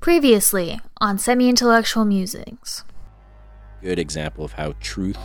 Previously on Semi Intellectual Musings. good example of how truth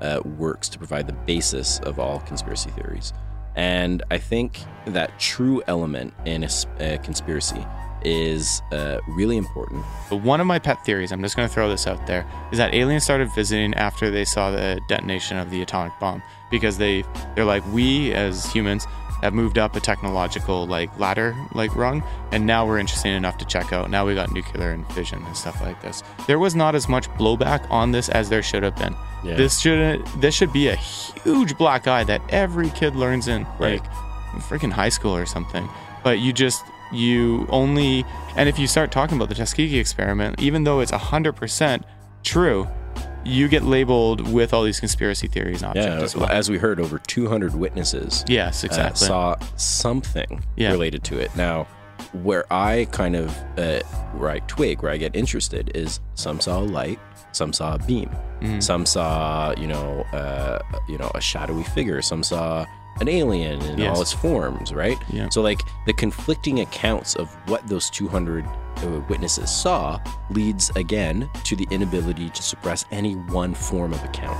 uh, works to provide the basis of all conspiracy theories. And I think that true element in a, s- a conspiracy is uh, really important. But one of my pet theories, I'm just going to throw this out there, is that aliens started visiting after they saw the detonation of the atomic bomb because they they're like we as humans have moved up a technological like ladder like rung and now we're interesting enough to check out. Now we got nuclear and fission and stuff like this. There was not as much blowback on this as there should have been. Yeah. This should this should be a huge black eye that every kid learns in Right. like freaking high school or something. But you just you only and if you start talking about the Tuskegee experiment, even though it's hundred percent true, you get labeled with all these conspiracy theories and objects Yeah, as well. as we heard, over 200 witnesses yes, uh, exactly. saw something Yeah. related to it. Now, where I kind of uh, where I twig, where I get interested, is some saw a light, some saw a beam, Mhm. some saw you know uh, you know a shadowy figure, some saw an alien in Yes. all its forms, right? Yeah. So like the conflicting accounts of what those 200 uh, Uh, witnesses saw leads again to the inability to suppress any one form of account.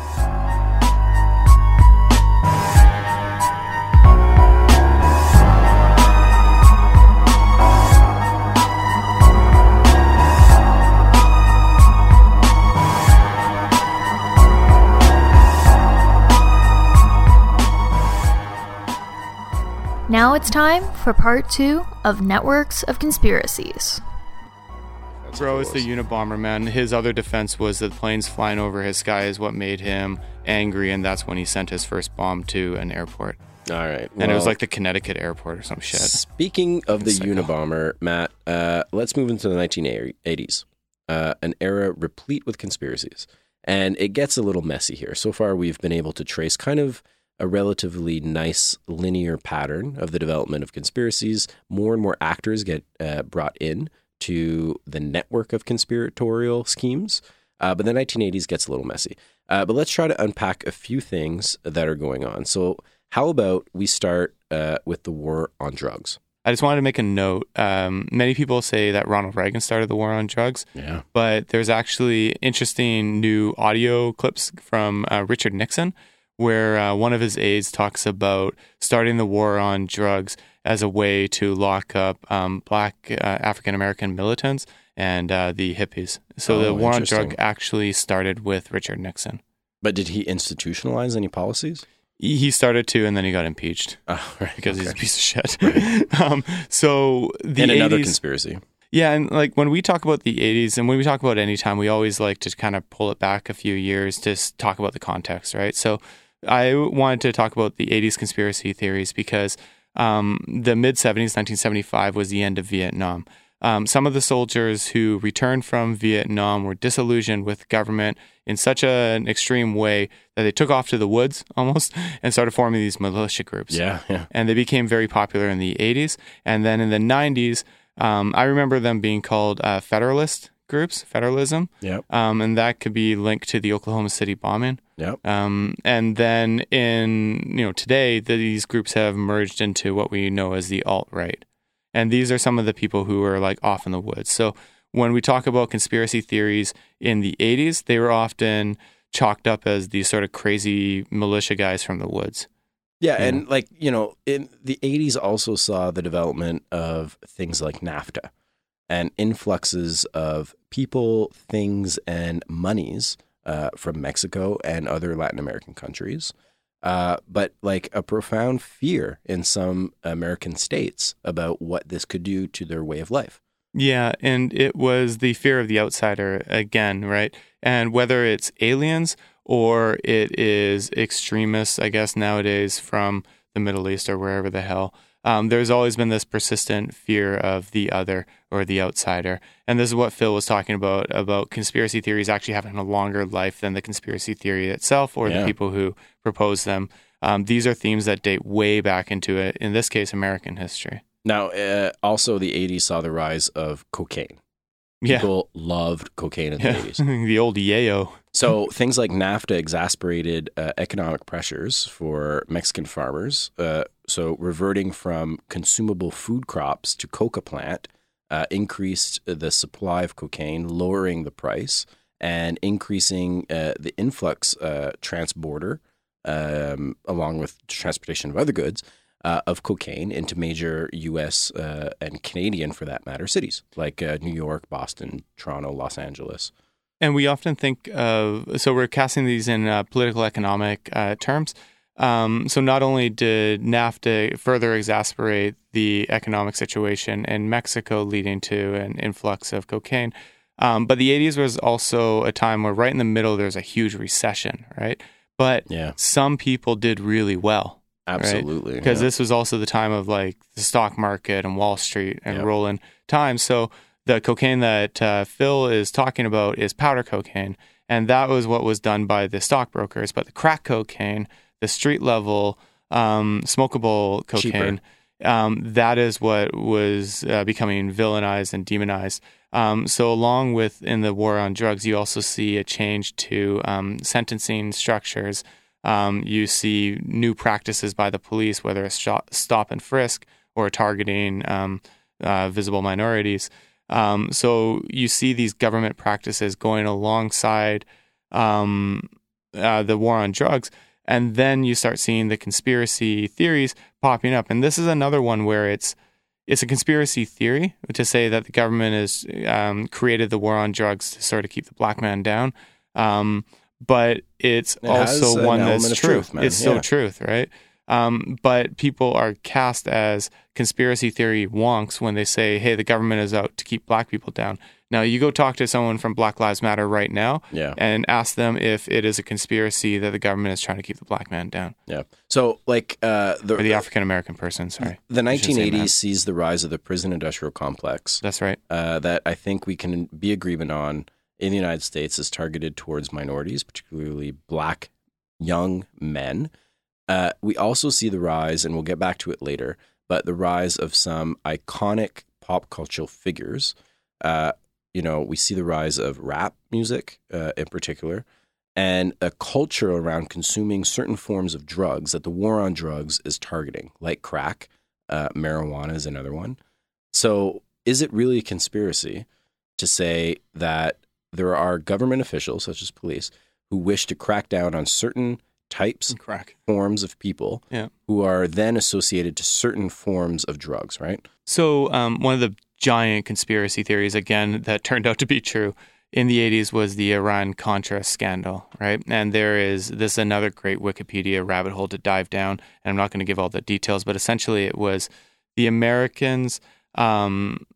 Now it's time for part two of Networks of Conspiracies. Bro is the. Unabomber man. His other defense was that planes flying over his sky is what made him angry, and that's when he sent his first bomb to an airport. All right, and it was like the Connecticut airport or some shit. Speaking of the Sicko. Unabomber, Matt, uh, let's move into the 1980s, uh, an era replete with conspiracies. And it gets a little messy here. So far, we've been able to trace kind of a relatively nice linear pattern of the development of conspiracies. More and more actors get uh, brought in to the network of conspiratorial schemes. Uh, but the 1980s gets a little messy. Uh, but let's try to unpack a few things that are going on. So, how about we start uh, with the war on drugs? I just wanted to make a note. Um, many people say that Ronald Reagan started the war on drugs, Yeah. but there's actually interesting new audio clips from uh, Richard Nixon where uh, one of his aides talks about starting the war on drugs as a way to lock up um, black uh, African American militants and uh, the hippies. So the Oh, war on drug actually started with Richard Nixon. But did he institutionalize any policies? He started to, and then he got impeached Oh, right. because he's a piece of shit. um, so the and another 80s conspiracy. Yeah, and like when we talk about the 80s and when we talk about any time, we always like to kind of pull it back a few years to talk about the context, right? So I wanted to talk about the 80s conspiracy theories because um, the mid 70s, 1975, was the end of Vietnam. Um, some of the soldiers who returned from Vietnam were disillusioned with government in such a, an extreme way that they took off to the woods almost and started forming these militia groups Yeah, yeah. and they became very popular in the 80s. And then in the 90s, um, I remember them being called uh, Federalist groups, federalism, Yep. um, and that could be linked to the Oklahoma City bombing. Yep. Um, and then in you know today, the, these groups have merged into what we know as the alt right, and these are some of the people who are like off in the woods. So when we talk about conspiracy theories in the 80s, they were often chalked up as these sort of crazy militia guys from the woods. Yeah, and like, you know, in the 80s also saw the development of things like NAFTA and influxes of people, things, and monies uh, from Mexico and other Latin American countries. Uh, but like a profound fear in some American states about what this could do to their way of life. Yeah, and it was the fear of the outsider again, right? And whether it's aliens or it is extremists, I guess nowadays from the Middle East or wherever the hell, um, there's always been this persistent fear of the other or the outsider. And this is what Phil was talking about about conspiracy theories actually having a longer life than the conspiracy theory itself or Yeah. the people who propose them. Um, these are themes that date way back into it, in this case, American history. Now, uh, also the 80s saw the rise of cocaine. Yeah. People loved cocaine in the Yeah. 80s. the old yayo. So things like NAFTA exasperated uh, economic pressures for Mexican farmers. Uh, so reverting from consumable food crops to coca plant uh, increased the supply of cocaine, lowering the price, and increasing uh, the influx uh, transborder, um, along with transportation of other goods, uh, of cocaine into major U.S. Uh, and Canadian, for that matter, cities like uh, New York, Boston, Toronto, Los Angeles. And we often think of, so we're casting these in uh, political economic uh, terms. Um, so not only did NAFTA further exacerbate the economic situation in Mexico, leading to an influx of cocaine, um, but the 80s was also a time where right in the middle there's a huge recession, right? But Yeah. some people did really well Absolutely. because yeah. this was also the time of like the stock market and Wall Street and Yep. rolling times. So the cocaine that uh, Phil is talking about is powder cocaine, and that was what was done by the stockbrokers. But the crack cocaine, the street level um, smokable cocaine, um, that is what was uh, becoming villainized and demonized. Um, so, along with in the war on drugs, you also see a change to um, sentencing structures. Um, you see new practices by the police, whether it's stop and frisk or targeting um, uh, visible minorities. Um, so you see these government practices going alongside um, uh, the war on drugs, and then you start seeing the conspiracy theories popping up. And this is another one where it's it's a conspiracy theory to say that the government has um, created the war on drugs to sort of keep the black man down. Um, but it's It also one that's element of true. truth, man. It's still Yeah. truth, right? Um, but people are cast as conspiracy theory wonks when they say, "Hey, the government is out to keep black people down." Now, you go talk to someone from Black Lives Matter right now yeah. and ask them if it is a conspiracy that the government is trying to keep the black man down Yeah. So, like, uh, the, the African American person. Sorry, the I should say 1980s sees the rise of the prison industrial complex that's right. uh, that I think we can be agreement on in the United States is targeted towards minorities, particularly black young men. Uh, we also see the rise, and we'll get back to it later, but the rise of some iconic pop cultural figures. Uh, you know, we see the rise of rap music uh, in particular, and a culture around consuming certain forms of drugs that the war on drugs is targeting, like crack, uh, marijuana is another one. So, is it really a conspiracy to say that there are government officials, such as police, who wish to crack down on certain types, Crack. forms of people Yeah. who are then associated to certain forms of drugs, right? So, um, one of the giant conspiracy theories, again, that turned out to be true in the 80s was the Iran Contra scandal, right? And there is this is another great Wikipedia rabbit hole to dive down. And I'm not going to give all the details, but essentially it was the Americans um,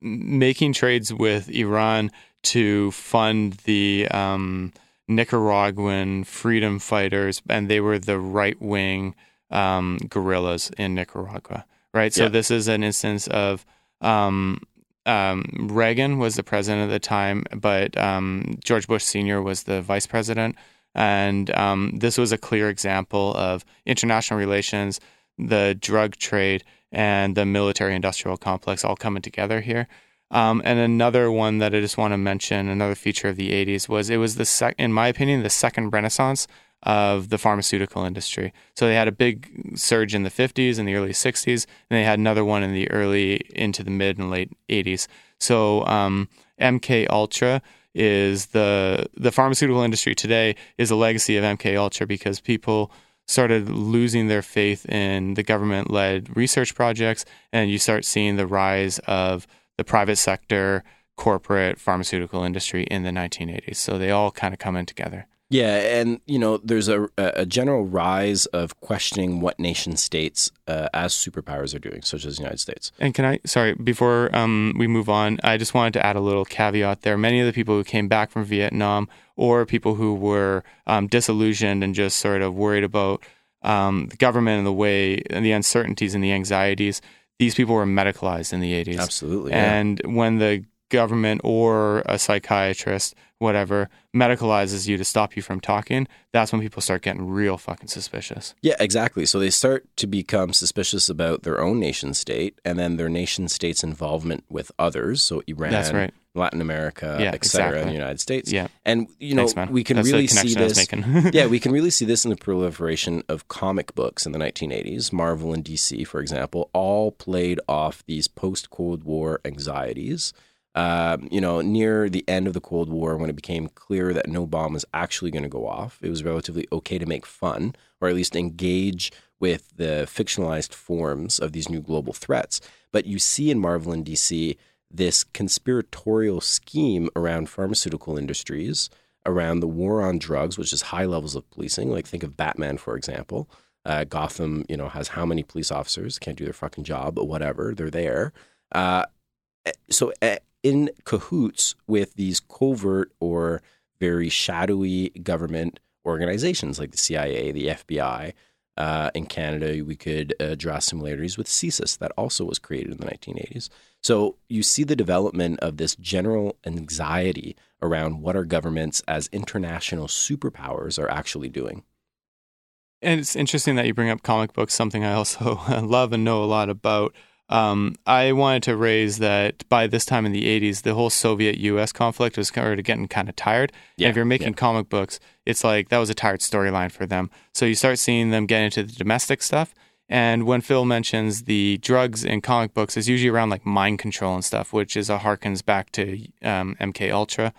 making trades with Iran to fund the um, Nicaraguan freedom fighters, and they were the right wing um, guerrillas in Nicaragua, right? So Yeah. this is an instance of um, um, Reagan was the president at the time, but um, George Bush Sr. was the vice president. And um, this was a clear example of international relations, the drug trade, and the military industrial complex all coming together here. Um, and another one that I just want to mention, another feature of the 80s was it was the sec- in my opinion, the second renaissance of the pharmaceutical industry. So they had a big surge in the 50s and the early 60s, and they had another one in the early into the mid and late 80s. So um, MK Ultra is the the pharmaceutical industry today is a legacy of MK Ultra because people started losing their faith in the government led research projects, and you start seeing the rise of the private sector corporate pharmaceutical industry in the 1980s. So they all kind of come in together. Yeah, and you know, there's a a general rise of questioning what nation states uh, as superpowers are doing, such as the United States. And can I, sorry, before um, we move on, I just wanted to add a little caveat there. Many of the people who came back from Vietnam or people who were um, disillusioned and just sort of worried about um, the government and the way and the uncertainties and the anxieties, these people were medicalized in the 80s. Absolutely, yeah. And when the government or a psychiatrist, whatever, medicalizes you to stop you from talking, that's when people start getting real fucking suspicious. Yeah, exactly. So they start to become suspicious about their own nation state and then their nation state's involvement with others. So Iran, That's right. Latin America, Yeah, et cetera, exactly. and the United States. Yeah. And, you know, Thanks, we can That's really see connection I was this. yeah, we can really see this in the proliferation of comic books in the 1980s. Marvel and DC, for example, all played off these post Cold War anxieties. Um, you know, near the end of the Cold War, when it became clear that no bomb was actually going to go off, it was relatively okay to make fun or at least engage with the fictionalized forms of these new global threats. But you see in Marvel and DC this conspiratorial scheme around pharmaceutical industries, around the war on drugs, which is high levels of policing. Like think of Batman, for example. Uh, Gotham, you know, has how many police officers can't do their fucking job, but whatever, they're there. Uh, so uh, in cahoots with these covert or very shadowy government organizations like the CIA, the FBI. Uh, in Canada, we could draw similarities with CSIS that also was created in the 1980s. So you see the development of this general anxiety around what our governments as international superpowers are actually doing. And it's interesting that you bring up comic books, something I also love and know a lot about. Um, I wanted to raise that by this time in the 80s, the whole Soviet US conflict was kind of getting kind of tired. Yeah, and if you're making yeah. comic books, it's like that was a tired storyline for them. So you start seeing them get into the domestic stuff. And when Phil mentions the drugs in comic books, it's usually around like mind control and stuff, which is a harkens back to um, MK Ultra.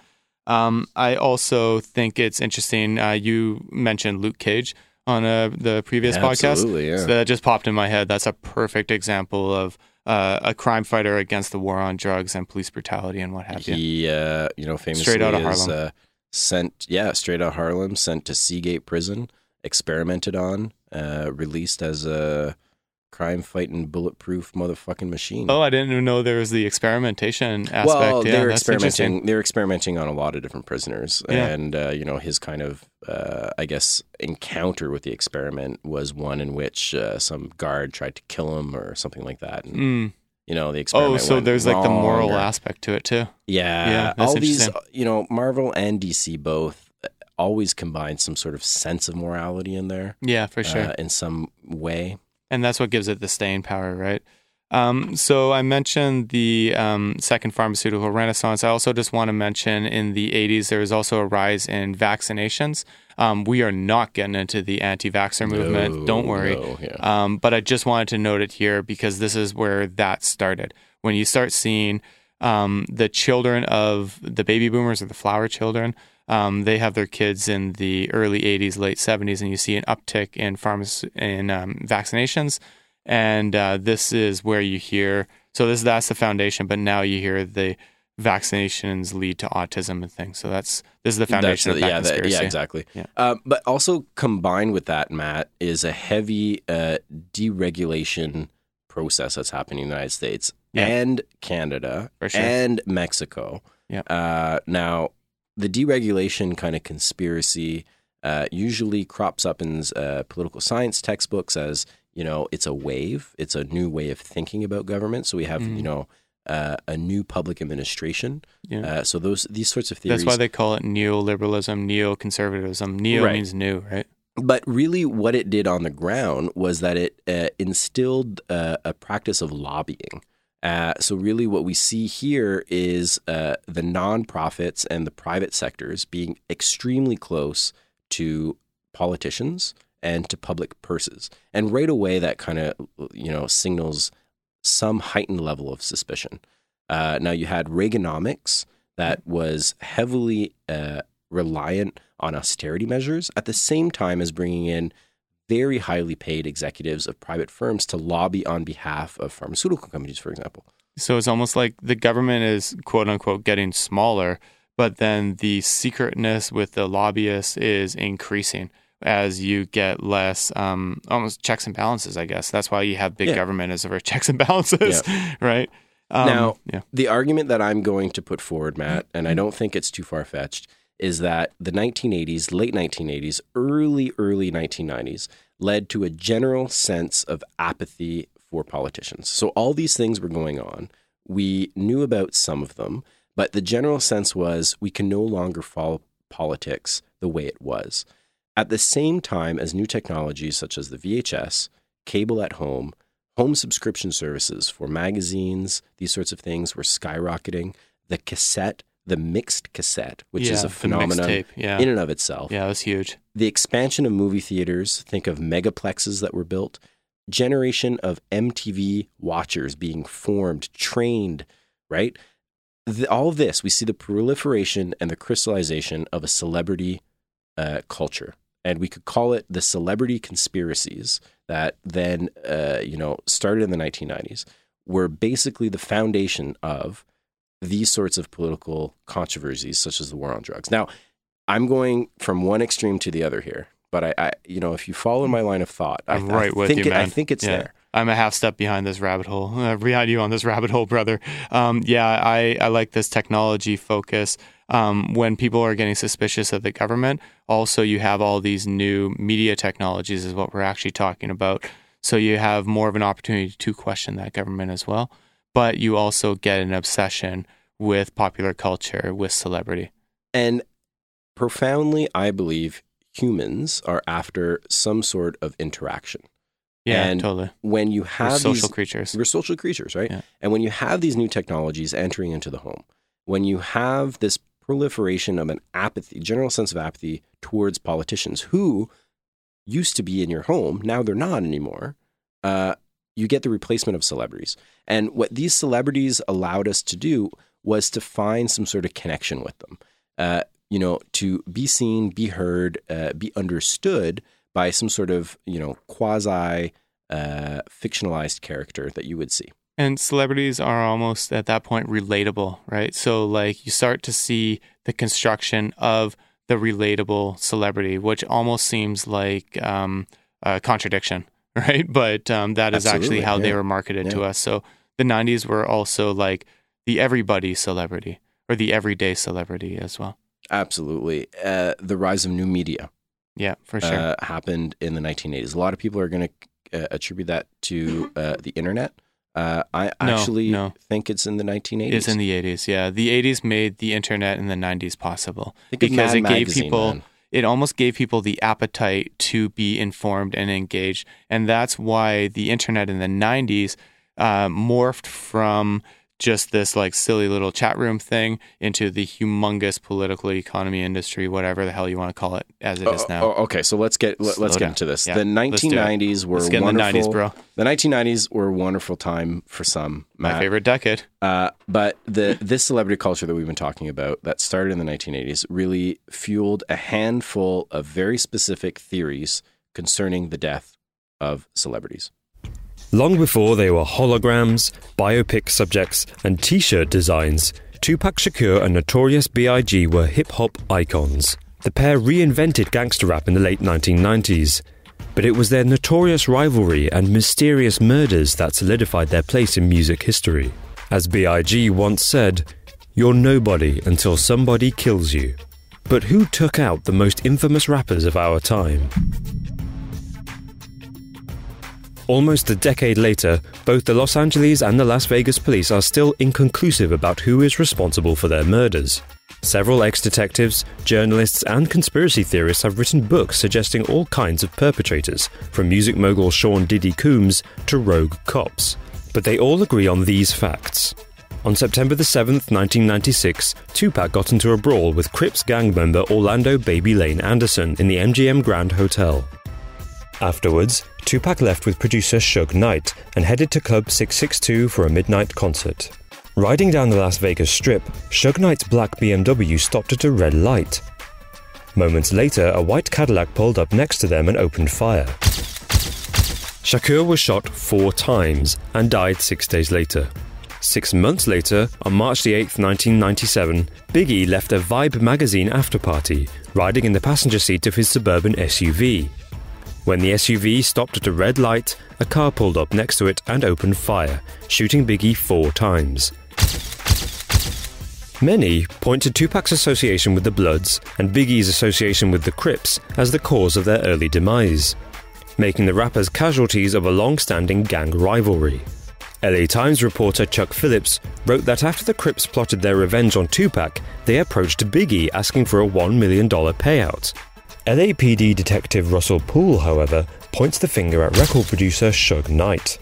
Um, I also think it's interesting. Uh, you mentioned Luke Cage on uh, the previous podcast. Absolutely, yeah. So that just popped in my head. That's a perfect example of uh, a crime fighter against the war on drugs and police brutality and what have you. He, uh, you know, famously Straight outta is Harlem. uh, sent, yeah, straight out of Harlem, sent to Seagate Prison, experimented on, uh, released as a crime fighting bulletproof motherfucking machine. Oh, I didn't even know there was the experimentation aspect. well, yeah, they're experimenting. They're experimenting on a lot of different prisoners, Yeah. and uh, you know his kind of, uh, I guess, encounter with the experiment was one in which uh, some guard tried to kill him or something like that, and Mm. you know the experiment. Oh, so there's like the moral aspect to it too. Yeah, Yeah, all these, you know, Marvel and DC both uh, always combine some sort of sense of morality in there, Yeah, for sure. uh, in some way. and that's what gives it the staying power, right? Um, so I mentioned the um, second pharmaceutical renaissance. I also just want to mention in the 80s there was also a rise in vaccinations. Um, we are not getting into the anti-vaxxer movement. No, Don't worry. no, yeah. Um, but I just wanted to note it here because this is where that started. When you start seeing um, the children of the baby boomers or the flower children, um, they have their kids in the early 80s, late 70s, and you see an uptick in pharmac- in um, vaccinations. And uh, this is where you hear. So this that's the foundation, but now you hear the vaccinations lead to autism and things. So that's this is the foundation That's- of that yeah, that- yeah, exactly. Yeah. Uh, but also combined with that, Matt, is a heavy uh, deregulation process that's happening in the United States Yeah. and Canada sure. and Mexico. Yeah. Uh, now, the deregulation kind of conspiracy uh, usually crops up in uh, political science textbooks as you know it's a wave, it's a new way of thinking about government. So we have Mhm. you know uh, a new public administration. Yeah. Uh, so those these sorts of theories. That's why they call it neoliberalism, neoconservatism. Neo Right. means new, right? But really, what it did on the ground was that it uh, instilled uh, a practice of lobbying. Uh, so, really, what we see here is uh, the nonprofits and the private sectors being extremely close to politicians and to public purses. And right away, that kind of you know signals some heightened level of suspicion. Uh, now, you had Reaganomics that was heavily uh, reliant on austerity measures at the same time as bringing in very highly paid executives of private firms to lobby on behalf of pharmaceutical companies, for example. So it's almost like the government is quote unquote getting smaller, but then the secretness with the lobbyists is increasing as you get less um, almost checks and balances, I guess. That's why you have big Yeah. government as over checks and balances, right? Um, Now- yeah. The argument that I'm going to put forward, Matt, and I don't think it's too far fetched, is that the 1980s, late 1980s, early, early 1990s led to a general sense of apathy for politicians. So all these things were going on. We knew about some of them, But the general sense was we can no longer follow politics the way it was. At the same time as new technologies such as the VHS, cable at home, home subscription services for magazines, these sorts of things were skyrocketing. The cassette, the mixed cassette, which is a phenomenon yeah. in and of itself. Yeah, it was huge. The expansion of movie theaters, think of megaplexes that were built, generation of MTV watchers being formed, trained, right? The, all of this, we see the proliferation and the crystallization of a celebrity uh, culture. And we could call it the celebrity conspiracies that then, uh, you know, started in the 1990s, were basically the foundation of these sorts of political controversies, such as the war on drugs. Now, I'm going from one extreme to the other here, but I, I you know, if you follow my line of thought, I, I'm I right with think you, it, I think it's Yeah. there. I'm a half step behind this rabbit hole, uh, behind you on this rabbit hole, brother. Um, yeah, I, I like this technology focus. Um, when people are getting suspicious of the government, also you have all these new media technologies, is what we're actually talking about. So you have more of an opportunity to question that government as well. But you also get an obsession with popular culture, with celebrity. And profoundly, I believe humans are after some sort of interaction. Yeah, And totally. When you We're have social these, creatures. We're social creatures, right? Yeah. And when you have these new technologies entering into the home, when you have this proliferation of an apathy, general sense of apathy towards politicians who used to be in your home, now they're not anymore, uh, you get the replacement of celebrities. And what these celebrities allowed us to do was to find some sort of connection with them. Uh, you know, to be seen, be heard, uh, be understood by some sort of, you know, quasi uh, fictionalized character that you would see. And celebrities are almost at that point relatable, right? So, like, you start to see the construction of the relatable celebrity, which almost seems like um, a contradiction, right? But um, that is Absolutely, actually how they were marketed to us. So, the 90s were also like the everybody celebrity or the everyday celebrity as well. Absolutely. Uh, the rise of new media Yeah, for sure. uh, happened in the 1980s. A lot of people are going to uh, attribute that to uh, the internet. Uh, I actually no. think it's in the 1980s. it's in the 80s. Yeah. The 80s made the internet in the 90s possible because it gave Magazine, people man. It almost gave people the appetite to be informed and engaged. And that's why the internet in the 90s uh, morphed from just this like silly little chat room thing into the humongous political economy industry, whatever the hell you want to call it, as it is Oh, now. oh, okay, so let's get let, us get down. into this. Yeah, the let's do it. 1990s were Let's get in the wonderful. 90s, bro. The 1990s were a wonderful time for some. My favorite decade. Uh, but the this celebrity culture that we've been talking about that started in the 1980s really fueled a handful of very specific theories concerning the death of celebrities. Long before they were holograms, biopic subjects, and t shirt designs, Tupac Shakur and Notorious B.I.G. were hip hop icons. The pair reinvented gangster rap in the late 1990s, but it was their notorious rivalry and mysterious murders that solidified their place in music history. As B.I.G. once said, You're nobody until somebody kills you. But who took out the most infamous rappers of our time? Almost a decade later, both the Los Angeles and the Las Vegas police are still inconclusive about who is responsible for their murders. Several ex detectives, journalists, and conspiracy theorists have written books suggesting all kinds of perpetrators, from music mogul Sean Diddy Combs to rogue cops. But they all agree on these facts. On September the 7th, 1996, Tupac got into a brawl with Crips gang member Orlando Baby Lane Anderson in the MGM Grand Hotel. Afterwards, Tupac left with producer Suge Knight and headed to Club 662 for a midnight concert. Riding down the Las Vegas Strip, Suge Knight's black BMW stopped at a red light. Moments later, a white Cadillac pulled up next to them and opened fire. Shakur was shot four times and died six days later. Six months later, on March 8, 1997, Biggie left a Vibe magazine after party, riding in the passenger seat of his suburban SUV. When the SUV stopped at a red light, a car pulled up next to it and opened fire, shooting Biggie four times. Many point to Tupac's association with the Bloods and Biggie's association with the Crips as the cause of their early demise, making the rappers casualties of a long standing gang rivalry. LA Times reporter Chuck Phillips wrote that after the Crips plotted their revenge on Tupac, they approached Biggie asking for a $1 million payout. LAPD detective Russell Poole, however, points the finger at record producer Suge Knight.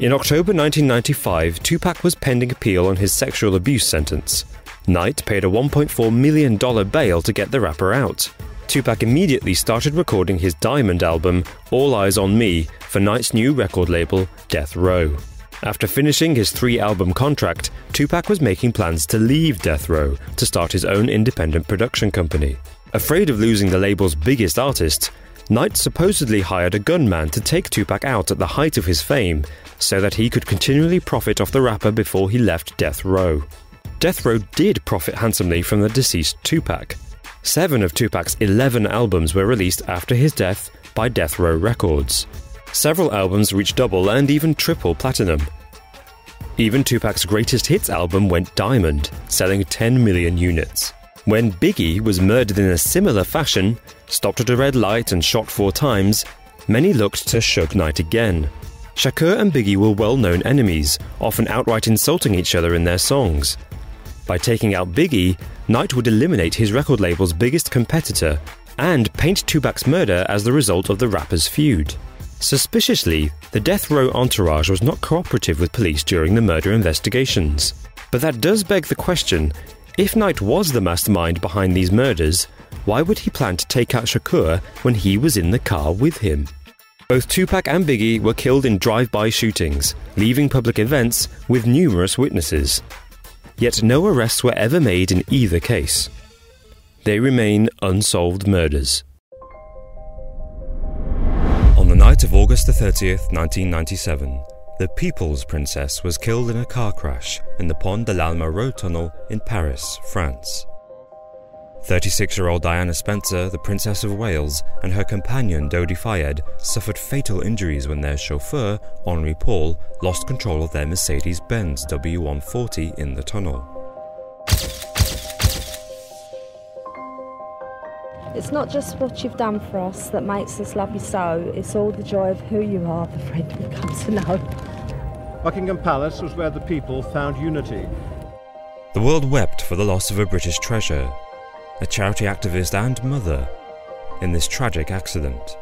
In October 1995, Tupac was pending appeal on his sexual abuse sentence. Knight paid a $1.4 million bail to get the rapper out. Tupac immediately started recording his Diamond album, All Eyez on Me, for Knight's new record label, Death Row. After finishing his three album contract, Tupac was making plans to leave Death Row to start his own independent production company. Afraid of losing the label's biggest artist, Knight supposedly hired a gunman to take Tupac out at the height of his fame so that he could continually profit off the rapper before he left Death Row. Death Row did profit handsomely from the deceased Tupac. Seven of Tupac's 11 albums were released after his death by Death Row Records. Several albums reached double and even triple platinum. Even Tupac's greatest hits album went diamond, selling 10 million units. When Biggie was murdered in a similar fashion, stopped at a red light and shot four times, many looked to Suge Knight again. Shakur and Biggie were well known enemies, often outright insulting each other in their songs. By taking out Biggie, Knight would eliminate his record label's biggest competitor and paint Tupac's murder as the result of the rapper's feud. Suspiciously, the death row entourage was not cooperative with police during the murder investigations. But that does beg the question if Knight was the mastermind behind these murders, why would he plan to take out Shakur when he was in the car with him? Both Tupac and Biggie were killed in drive by shootings, leaving public events with numerous witnesses. Yet no arrests were ever made in either case. They remain unsolved murders. On the night of August the 30th, 1997, the People's Princess was killed in a car crash in the Pont de l'Alma road tunnel in Paris, France. 36 year old Diana Spencer, the Princess of Wales, and her companion Dodi Fayed suffered fatal injuries when their chauffeur, Henri Paul, lost control of their Mercedes Benz W140 in the tunnel. It's not just what you've done for us that makes us love you so, it's all the joy of who you are, the friend we come to know. Buckingham Palace was where the people found unity. The world wept for the loss of a British treasure, a charity activist and mother, in this tragic accident.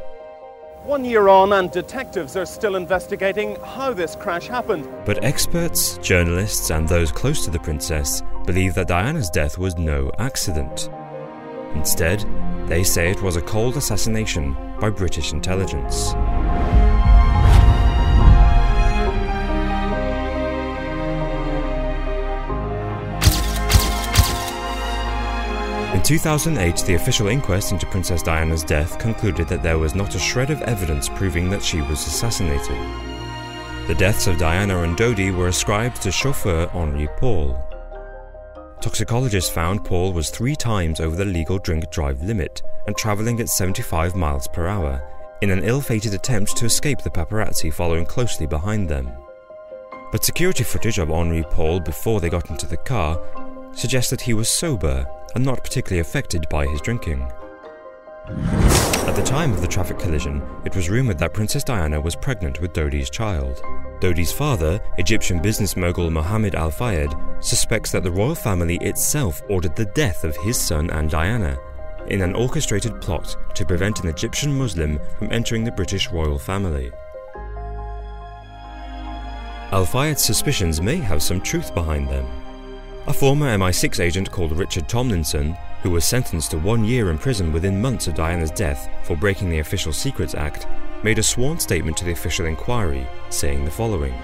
One year on, and detectives are still investigating how this crash happened. But experts, journalists, and those close to the princess believe that Diana's death was no accident. Instead, they say it was a cold assassination by British intelligence. In 2008, the official inquest into Princess Diana's death concluded that there was not a shred of evidence proving that she was assassinated. The deaths of Diana and Dodi were ascribed to chauffeur Henri Paul. Toxicologists found Paul was three times over the legal drink drive limit and travelling at 75 miles per hour in an ill fated attempt to escape the paparazzi following closely behind them. But security footage of Henri Paul before they got into the car suggests that he was sober and not particularly affected by his drinking. At the time of the traffic collision, it was rumoured that Princess Diana was pregnant with Dodi's child. Dodi's father, Egyptian business mogul Mohammed Al Fayed, suspects that the royal family itself ordered the death of his son and Diana in an orchestrated plot to prevent an Egyptian Muslim from entering the British royal family. Al Fayed's suspicions may have some truth behind them. A former MI6 agent called Richard Tomlinson, who was sentenced to one year in prison within months of Diana's death for breaking the Official Secrets Act, made a sworn statement to the official inquiry, saying the following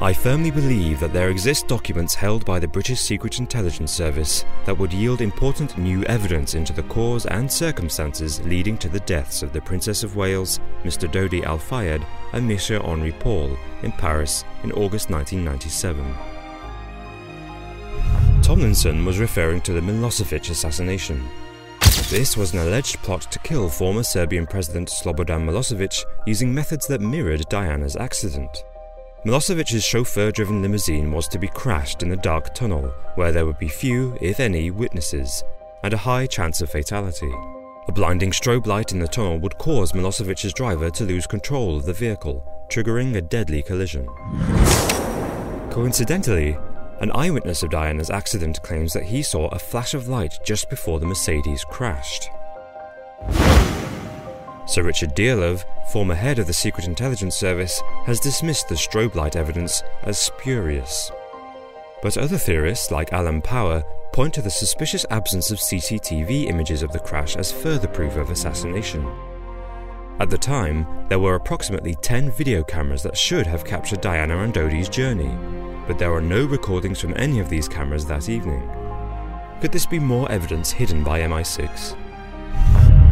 I firmly believe that there exist documents held by the British Secret Intelligence Service that would yield important new evidence into the cause and circumstances leading to the deaths of the Princess of Wales, Mr. Dodi Al Fayed, and Monsieur Henri Paul in Paris in August 1997. Tomlinson was referring to the Milosevic assassination. This was an alleged plot to kill former Serbian President Slobodan Milosevic using methods that mirrored Diana's accident. Milosevic's chauffeur driven limousine was to be crashed in a dark tunnel where there would be few, if any, witnesses, and a high chance of fatality. A blinding strobe light in the tunnel would cause Milosevic's driver to lose control of the vehicle, triggering a deadly collision. Coincidentally, an eyewitness of Diana's accident claims that he saw a flash of light just before the Mercedes crashed. Sir Richard Dearlove, former head of the Secret Intelligence Service, has dismissed the strobe light evidence as spurious. But other theorists, like Alan Power, point to the suspicious absence of CCTV images of the crash as further proof of assassination. At the time, there were approximately 10 video cameras that should have captured Diana and Dodi's journey, but there are no recordings from any of these cameras that evening. Could this be more evidence hidden by MI6?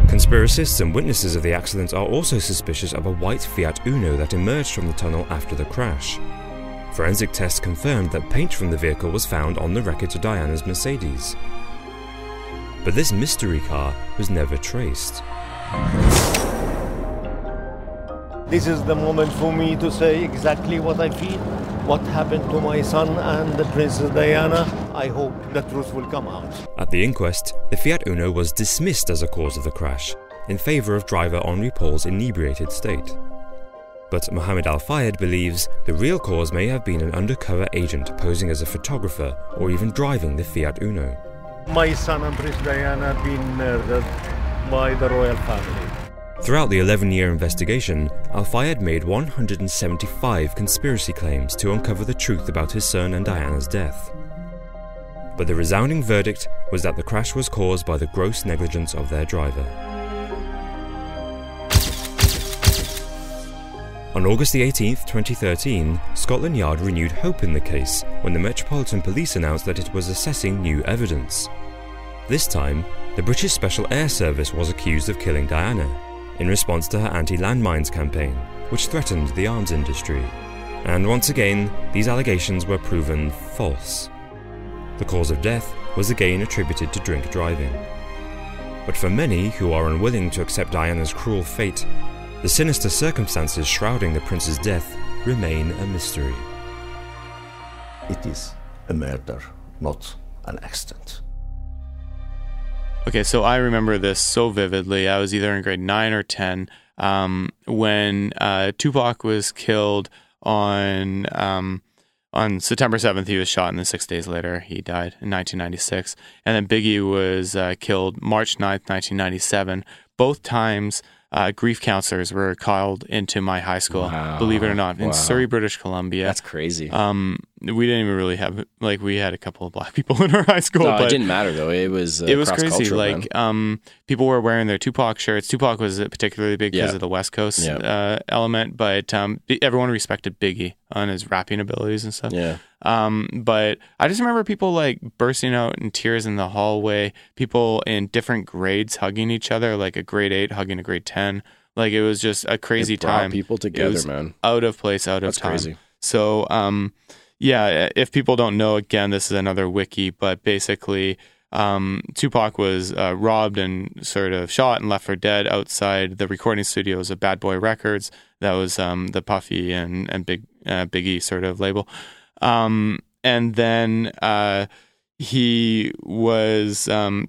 Conspiracists and witnesses of the accident are also suspicious of a white Fiat Uno that emerged from the tunnel after the crash. Forensic tests confirmed that paint from the vehicle was found on the wreckage of Diana's Mercedes. But this mystery car was never traced. This is the moment for me to say exactly what I feel, what happened to my son and the Princess Diana. I hope the truth will come out. At the inquest, the Fiat Uno was dismissed as a cause of the crash, in favour of driver Henri Paul's inebriated state. But Mohammed Al Fayed believes the real cause may have been an undercover agent posing as a photographer or even driving the Fiat Uno. My son and Princess Diana have been murdered by the royal family. Throughout the 11 year investigation, Al Fayed made 175 conspiracy claims to uncover the truth about his son and Diana's death. But the resounding verdict was that the crash was caused by the gross negligence of their driver. On August 18, 2013, Scotland Yard renewed hope in the case when the Metropolitan Police announced that it was assessing new evidence. This time, the British Special Air Service was accused of killing Diana in response to her anti landmines campaign, which threatened the arms industry. And once again, these allegations were proven false. The cause of death was again attributed to drink driving. But for many who are unwilling to accept Diana's cruel fate, the sinister circumstances shrouding the prince's death remain a mystery. It is a murder, not an accident. Okay, so I remember this so vividly. I was either in grade nine or 10 um, when uh, Tupac was killed on. Um, on September 7th, he was shot, and then six days later, he died in 1996. And then Biggie was uh, killed March 9th, 1997. Both times, uh, grief counselors were called into my high school, Wow. believe it or not, in Wow. Surrey, British Columbia. That's crazy. um, we didn't even really have like we had a couple of black people in our high school, no, but it didn't matter though. It was uh, it was crazy. Like um, people were wearing their Tupac shirts. Tupac was particularly big because Yeah. of the West Coast Yeah. uh, element, but um, everyone respected Biggie on his rapping abilities and stuff. yeah, Um, but I just remember people like bursting out in tears in the hallway. People in different grades hugging each other, like a grade eight hugging a grade ten. Like it was just a crazy time. people together, man. out of place, out That's of time. crazy. So, um, yeah, if people don't know, again, this is another wiki, but basically, um, Tupac was uh, robbed and sort of shot and left for dead outside the recording studios of Bad Boy Records. That was um, the Puffy and and Big uh, Biggie sort of label. Um, and then uh, he was um,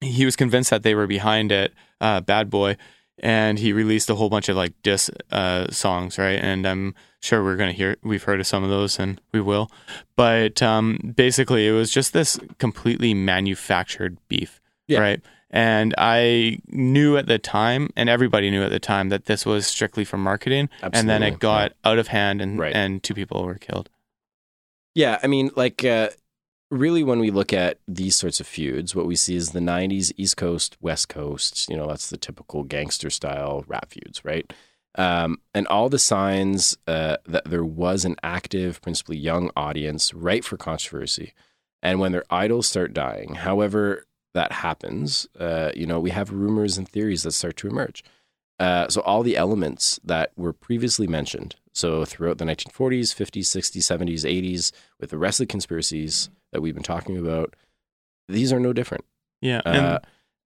he was convinced that they were behind it, uh, Bad Boy, and he released a whole bunch of like diss uh, songs, right? And I'm sure we're gonna hear we've heard of some of those, and we will. But um, basically, it was just this completely manufactured beef, Yeah. right? And I knew at the time, and everybody knew at the time, that this was strictly for marketing. And then it got out of hand, and Right. and two people were killed. Yeah, I mean, like, uh, really, when we look at these sorts of feuds, what we see is the '90s East Coast, West Coast. You know, that's the typical gangster style rap feuds, right? Um, and all the signs uh, that there was an active, principally young audience ripe for controversy. And when their idols start dying, however that happens, uh, you know, we have rumors and theories that start to emerge. Uh, so all the elements that were previously mentioned, so throughout the 1940s, 50s, 60s, 70s, 80s, with the rest of the conspiracies that we've been talking about, these are no different. Yeah. Uh,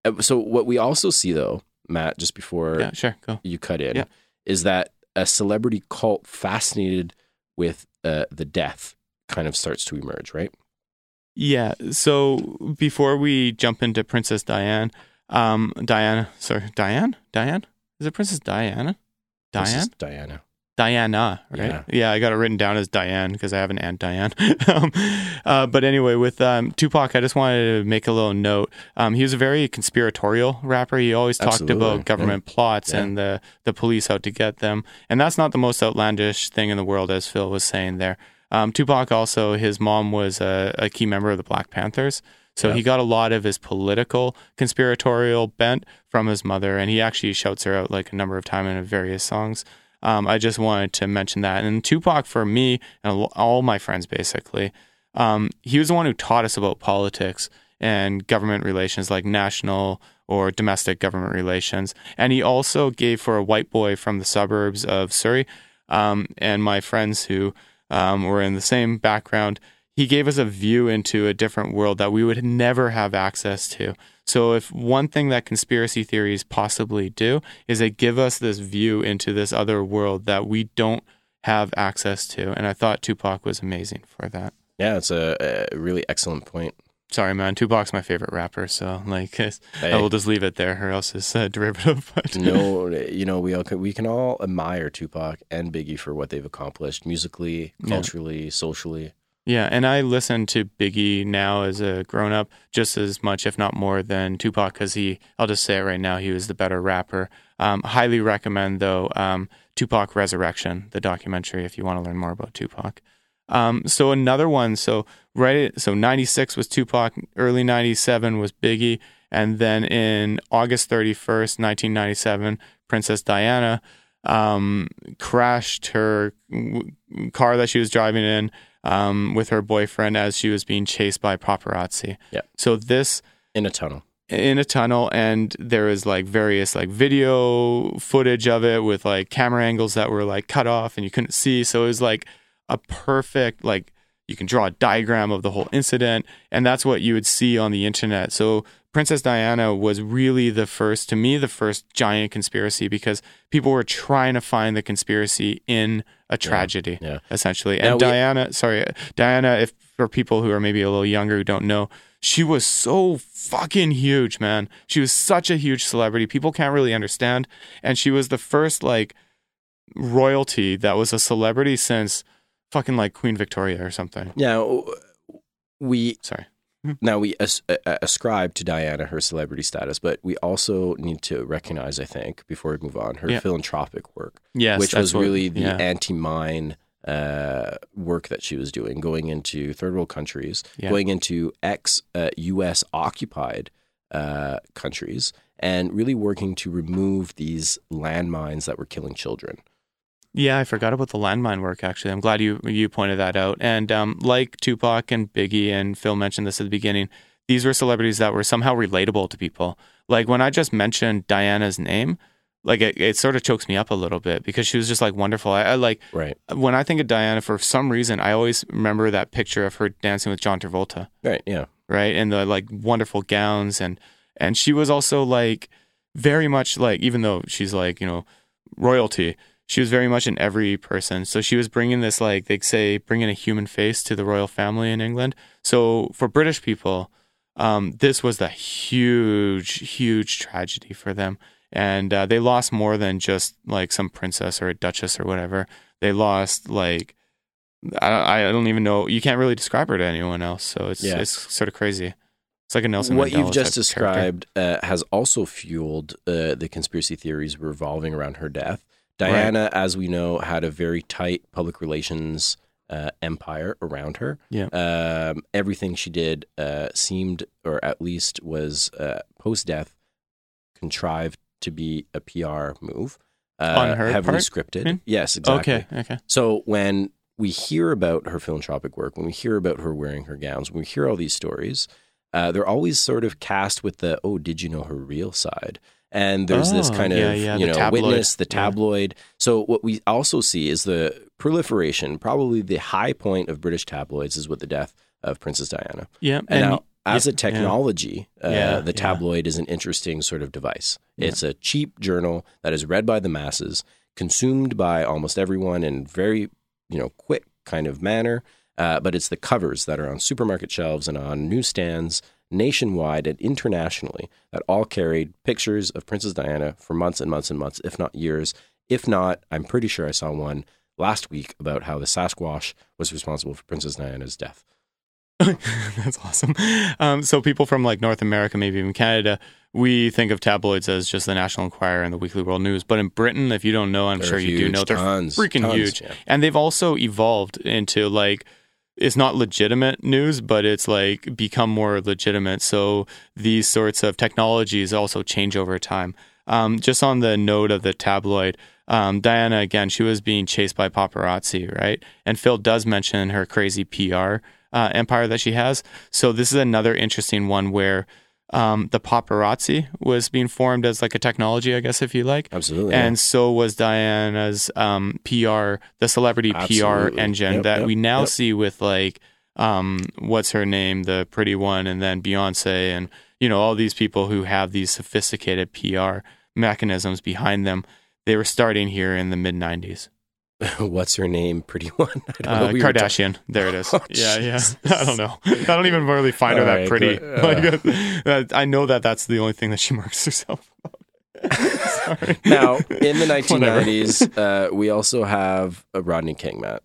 uh, so what we also see, though, Matt, just before yeah. Sure. Go. you cut in, Yeah. is that a celebrity cult fascinated with uh, the death kind of starts to emerge, right? Yeah. So before we jump into Princess Diane, um, Diana, sorry, Diane, Diane, is it Princess Diana? Diane. is Diana. Diana, right? Yeah, I got it written down as Diane because I have an aunt Diane. um, uh, but anyway, with um, Tupac, I just wanted to make a little note. Um, he was a very conspiratorial rapper. He always talked Absolutely, about government plots Yeah. and the the police out to get them, and that's not the most outlandish thing in the world, as Phil was saying there. Um, Tupac also, his mom was a, a key member of the Black Panthers. So he got a lot of his political conspiratorial bent from his mother, and he actually shouts her out like a number of times in various songs. Um, I just wanted to mention that. And Tupac, for me and all my friends, basically, um, he was the one who taught us about politics and government relations, like national or domestic government relations. And he also gave for a white boy from the suburbs of Surrey um, and my friends who um, were in the same background. He gave us a view into a different world that we would never have access to. So, if one thing that conspiracy theories possibly do is they give us this view into this other world that we don't have access to. And I thought Tupac was amazing for that. Yeah, it's a, a really excellent point. Sorry, man. Tupac's my favorite rapper, so like I will just leave it there, or else it's a derivative. But no, you know, we all can, we can all admire Tupac and Biggie for what they've accomplished musically, Yeah. culturally, socially. Yeah, and I listen to Biggie now as a grown up just as much, if not more, than Tupac because he, I'll just say it right now, he was the better rapper. Um, highly recommend, though, um, Tupac Resurrection, the documentary, if you want to learn more about Tupac. Um, so another one, so right, so 96 was Tupac, early 97 was Biggie, and then in August 31st, 1997, Princess Diana um, crashed her car that she was driving in um, with her boyfriend as she was being chased by paparazzi. Yeah. So this In a tunnel. in a tunnel and there was like various like video footage of it with like camera angles that were like cut off and you couldn't see so it was like a perfect like you can draw a diagram of the whole incident and that's what you would see on the internet so princess diana was really the first to me the first giant conspiracy because people were trying to find the conspiracy in a tragedy yeah. essentially Now and we- diana sorry diana if for people who are maybe a little younger who don't know she was so fucking huge, man. She was such a huge celebrity. People can't really understand. And she was the first like royalty that was a celebrity since fucking like Queen Victoria or something. Yeah. we Sorry. Now we as, uh, ascribe to Diana her celebrity status, but we also need to recognize, I think, before we move on, her Yeah. philanthropic work, Yes. which was what- really the yeah. anti-mine uh, work that she was doing, going into third world countries, Yeah. going into ex-U.S. occupied uh, countries, and really working to remove these landmines that were killing children. Yeah, I forgot about the landmine work. Actually, I'm glad you you pointed that out. And um, like Tupac and Biggie and Phil mentioned this at the beginning, these were celebrities that were somehow relatable to people. Like when I just mentioned Diana's name, like it, it sort of chokes me up a little bit because she was just like wonderful. I, I like Right. when I think of Diana for some reason, I always remember that picture of her dancing with John Travolta Right. Yeah. right? And the like wonderful gowns and and she was also like very much like even though she's like you know royalty, she was very much an every person. So she was bringing this like they say bringing a human face to the royal family in England. So for British people, um, this was a huge huge tragedy for them. And uh, they lost more than just like some princess or a duchess or whatever. They lost like I don't, I don't even know. You can't really describe her to anyone else. So it's Yeah. it's sort of crazy. It's like a Nelson. what Mandela you've just type of character. described uh, has also fueled uh, the conspiracy theories revolving around her death. Diana, as we know, had a very tight public relations uh, empire around her. Yeah. Um, everything she did uh, seemed, or at least was uh, post death, contrived to be a PR move. Uh, On her heavily part, scripted. mean? Yes, exactly. Okay. Okay. So when we hear about her philanthropic work, when we hear about her wearing her gowns, when we hear all these stories, uh, they're always sort of cast with the "Oh, did you know her real side?" And there's this Oh, kind of yeah, yeah, you know tabloid. witness, the Yeah. tabloid. So what we also see is the proliferation. Probably the high point of British tabloids is with the death of Princess Diana. Yeah. And, now, y- as a yeah. technology, uh, Yeah, the yeah. tabloid is an interesting sort of device. Yeah. It's a cheap journal that is read by the masses, consumed by almost everyone in very, you know, quick kind of manner. Uh, but it's the covers that are on supermarket shelves and on newsstands nationwide and internationally that all carried pictures of Princess Diana for months and months and months, if not years, If not, I'm pretty sure I saw one last week about how the Sasquatch was responsible for Princess Diana's death. That's awesome. Um, so people from like North America, maybe even Canada, we think of tabloids as just the National Enquirer and the Weekly World News. But in Britain, if you don't know, I'm They're sure you do know, they're tons, freaking tons, huge. yeah. And they've also evolved into like it's not legitimate news, but it's like become more legitimate. So these sorts of technologies also change over time. Um, just on the note of the tabloid, um, Diana again, she was being chased by paparazzi, right? And Phil does mention her crazy PR uh, empire that she has. So this is another interesting one where um, the paparazzi was being formed as like a technology, I guess, if you like. Absolutely. And so was Diana's um, PR, the celebrity PR engine Yep, that yep, we now yep. see with like, um, what's her name, the pretty one, and then Beyonce, and you know all these people who have these sophisticated PR mechanisms behind them. They were starting here in the mid '90s. What's her name? Pretty one. I don't Uh, know. We Kardashian. there it is. Oh, yeah, yeah. I don't know. I don't even really find her that right, pretty. but, like, uh, I know that that's the only thing that she marks herself. Sorry. now, in the 1990s, uh, we also have a Rodney King, Matt.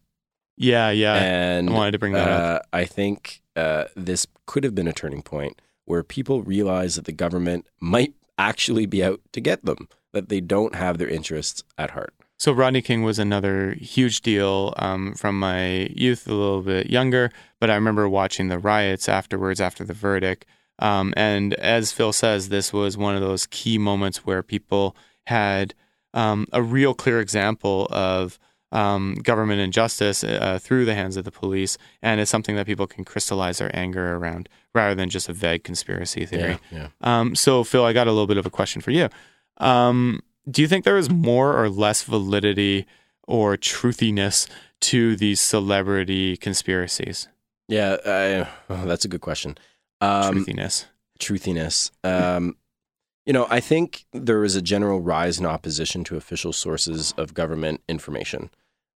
Yeah, yeah. and I wanted to bring that uh, up. I think uh, this could have been a turning point where people realize that the government might actually be out to get them, that they don't have their interests at heart. So Rodney King was another huge deal um, from my youth, a little bit younger, but I remember watching the riots afterwards after the verdict. Um, and as Phil says, this was one of those key moments where people had um, a real clear example of um, government injustice uh, through the hands of the police, and it's something that people can crystallize their anger around rather than just a vague conspiracy theory. yeah. Um, so, Phil, I got a little bit of a question for you. Um, do you think there is more or less validity or truthiness to these celebrity conspiracies? Yeah, I, oh, that's a good question. Um, truthiness. truthiness. Um, you know, I think there is a general rise in opposition to official sources of government information.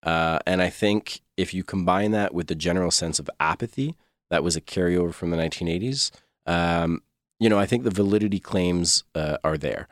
Uh, and I think if you combine that with the general sense of apathy that was a carryover from the 1980s, um, you know, I think the validity claims uh, are there.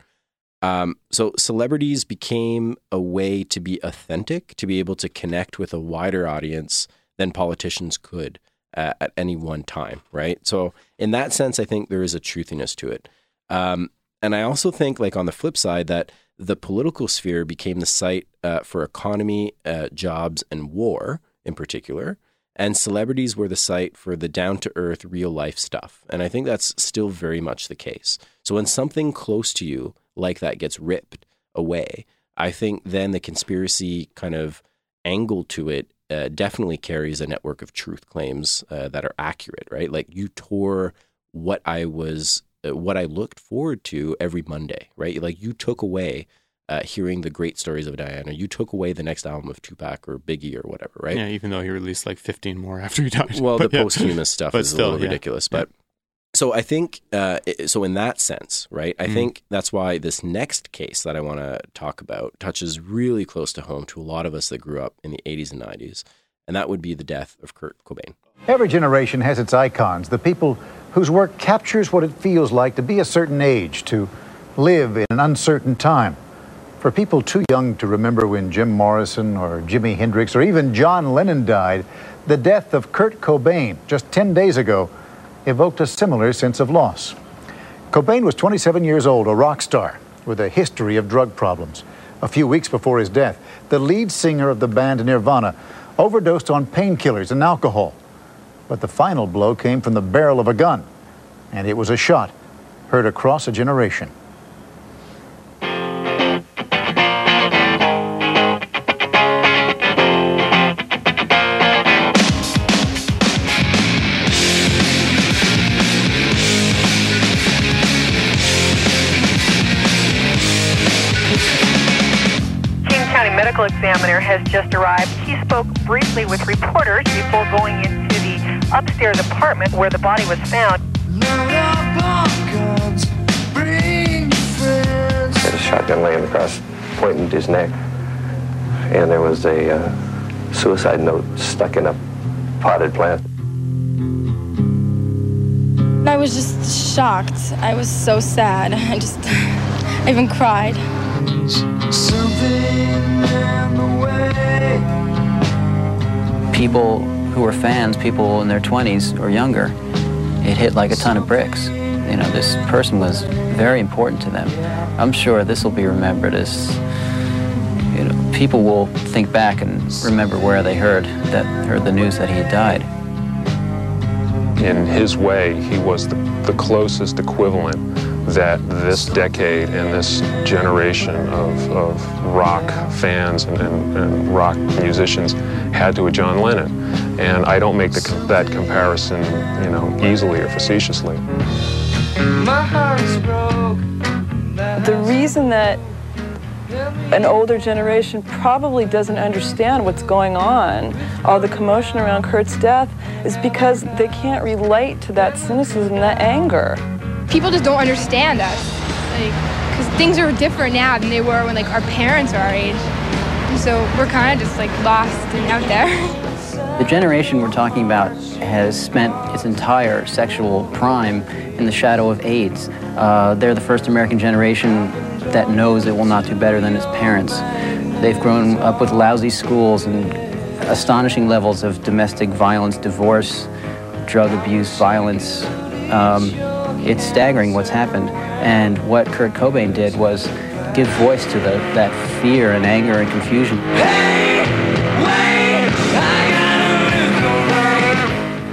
Um, so celebrities became a way to be authentic, to be able to connect with a wider audience than politicians could uh, at any one time, right? So in that sense, I think there is a truthiness to it. Um, and I also think, like on the flip side, that the political sphere became the site uh, for economy, uh, jobs, and war in particular. And celebrities were the site for the down to earth, real life stuff. And I think that's still very much the case. So when something close to you like that gets ripped away, I think then the conspiracy kind of angle to it uh, definitely carries a network of truth claims uh, that are accurate, right? Like you tore what I was, uh, what I looked forward to every Monday, right? Like you took away uh, hearing the great stories of Diana. You took away the next album of Tupac or Biggie or whatever, right? Yeah, even though he released like 15 more after he died. Well, But the yeah. posthumous stuff But is still, a little yeah. ridiculous, but so I think uh, so in that sense, right? I Mm. think that's why this next case that I want to talk about touches really close to home to a lot of us that grew up in the 80s and 90s, and that would be the death of Kurt Cobain. Every generation has its icons, the people whose work captures what it feels like to be a certain age, to live in an uncertain time. For people too young to remember when Jim Morrison or Jimi Hendrix or even John Lennon died, the death of Kurt Cobain just 10 days ago evoked a similar sense of loss. Cobain was 27 years old, a rock star with a history of drug problems. A few weeks before his death, the lead singer of the band Nirvana overdosed on painkillers and alcohol. But the final blow came from the barrel of a gun, and it was a shot heard across a generation. Has just arrived. He spoke briefly with reporters before going into the upstairs apartment where the body was found. Had a shotgun laying across, pointing to his neck, and there was a uh, suicide note stuck in a potted plant. I was just shocked. I was so sad. I just, I even cried. People who were fans, people in their 20s or younger, it hit like a ton of bricks. You know, this person was very important to them. I'm sure this will be remembered as, you know, people will think back and remember where they heard that heard the news that he had died. In his way, he was the, the closest equivalent that this decade and this generation of, of rock fans and, and, and, rock musicians had to a John Lennon. And I don't make the, that comparison, you know, easily or facetiously. My heart broke. The reason that an older generation probably doesn't understand what's going on, all the commotion around Kurt's death, is because they can't relate to that cynicism, that anger people just don't understand us. Like, because things are different now than they were when like our parents were our age. And so we're kind of just like lost and out there. The generation we're talking about has spent its entire sexual prime in the shadow of AIDS. Uh, they're the first American generation that knows it will not do better than its parents. They've grown up with lousy schools and astonishing levels of domestic violence, divorce, drug abuse, violence. Um, it's staggering what's happened. And what Kurt Cobain did was give voice to the, that fear and anger and confusion.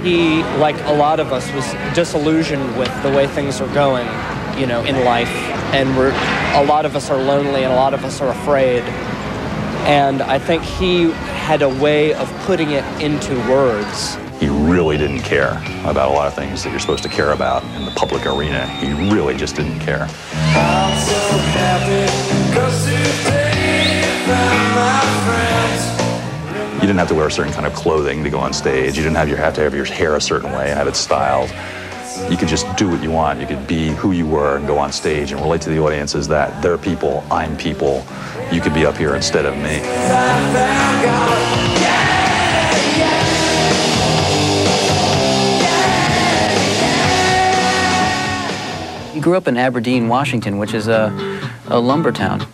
He, like a lot of us, was disillusioned with the way things are going, you know, in life. And we're, a lot of us are lonely and a lot of us are afraid. And I think he had a way of putting it into words he really didn't care about a lot of things that you're supposed to care about in the public arena. He really just didn't care. You didn't have to wear a certain kind of clothing to go on stage. You didn't have, your, have to have your hair a certain way and have it styled. You could just do what you want. You could be who you were and go on stage and relate to the audience as that. They're people, I'm people. You could be up here instead of me. Grew up in Aberdeen, Washington, which is a, a lumber town,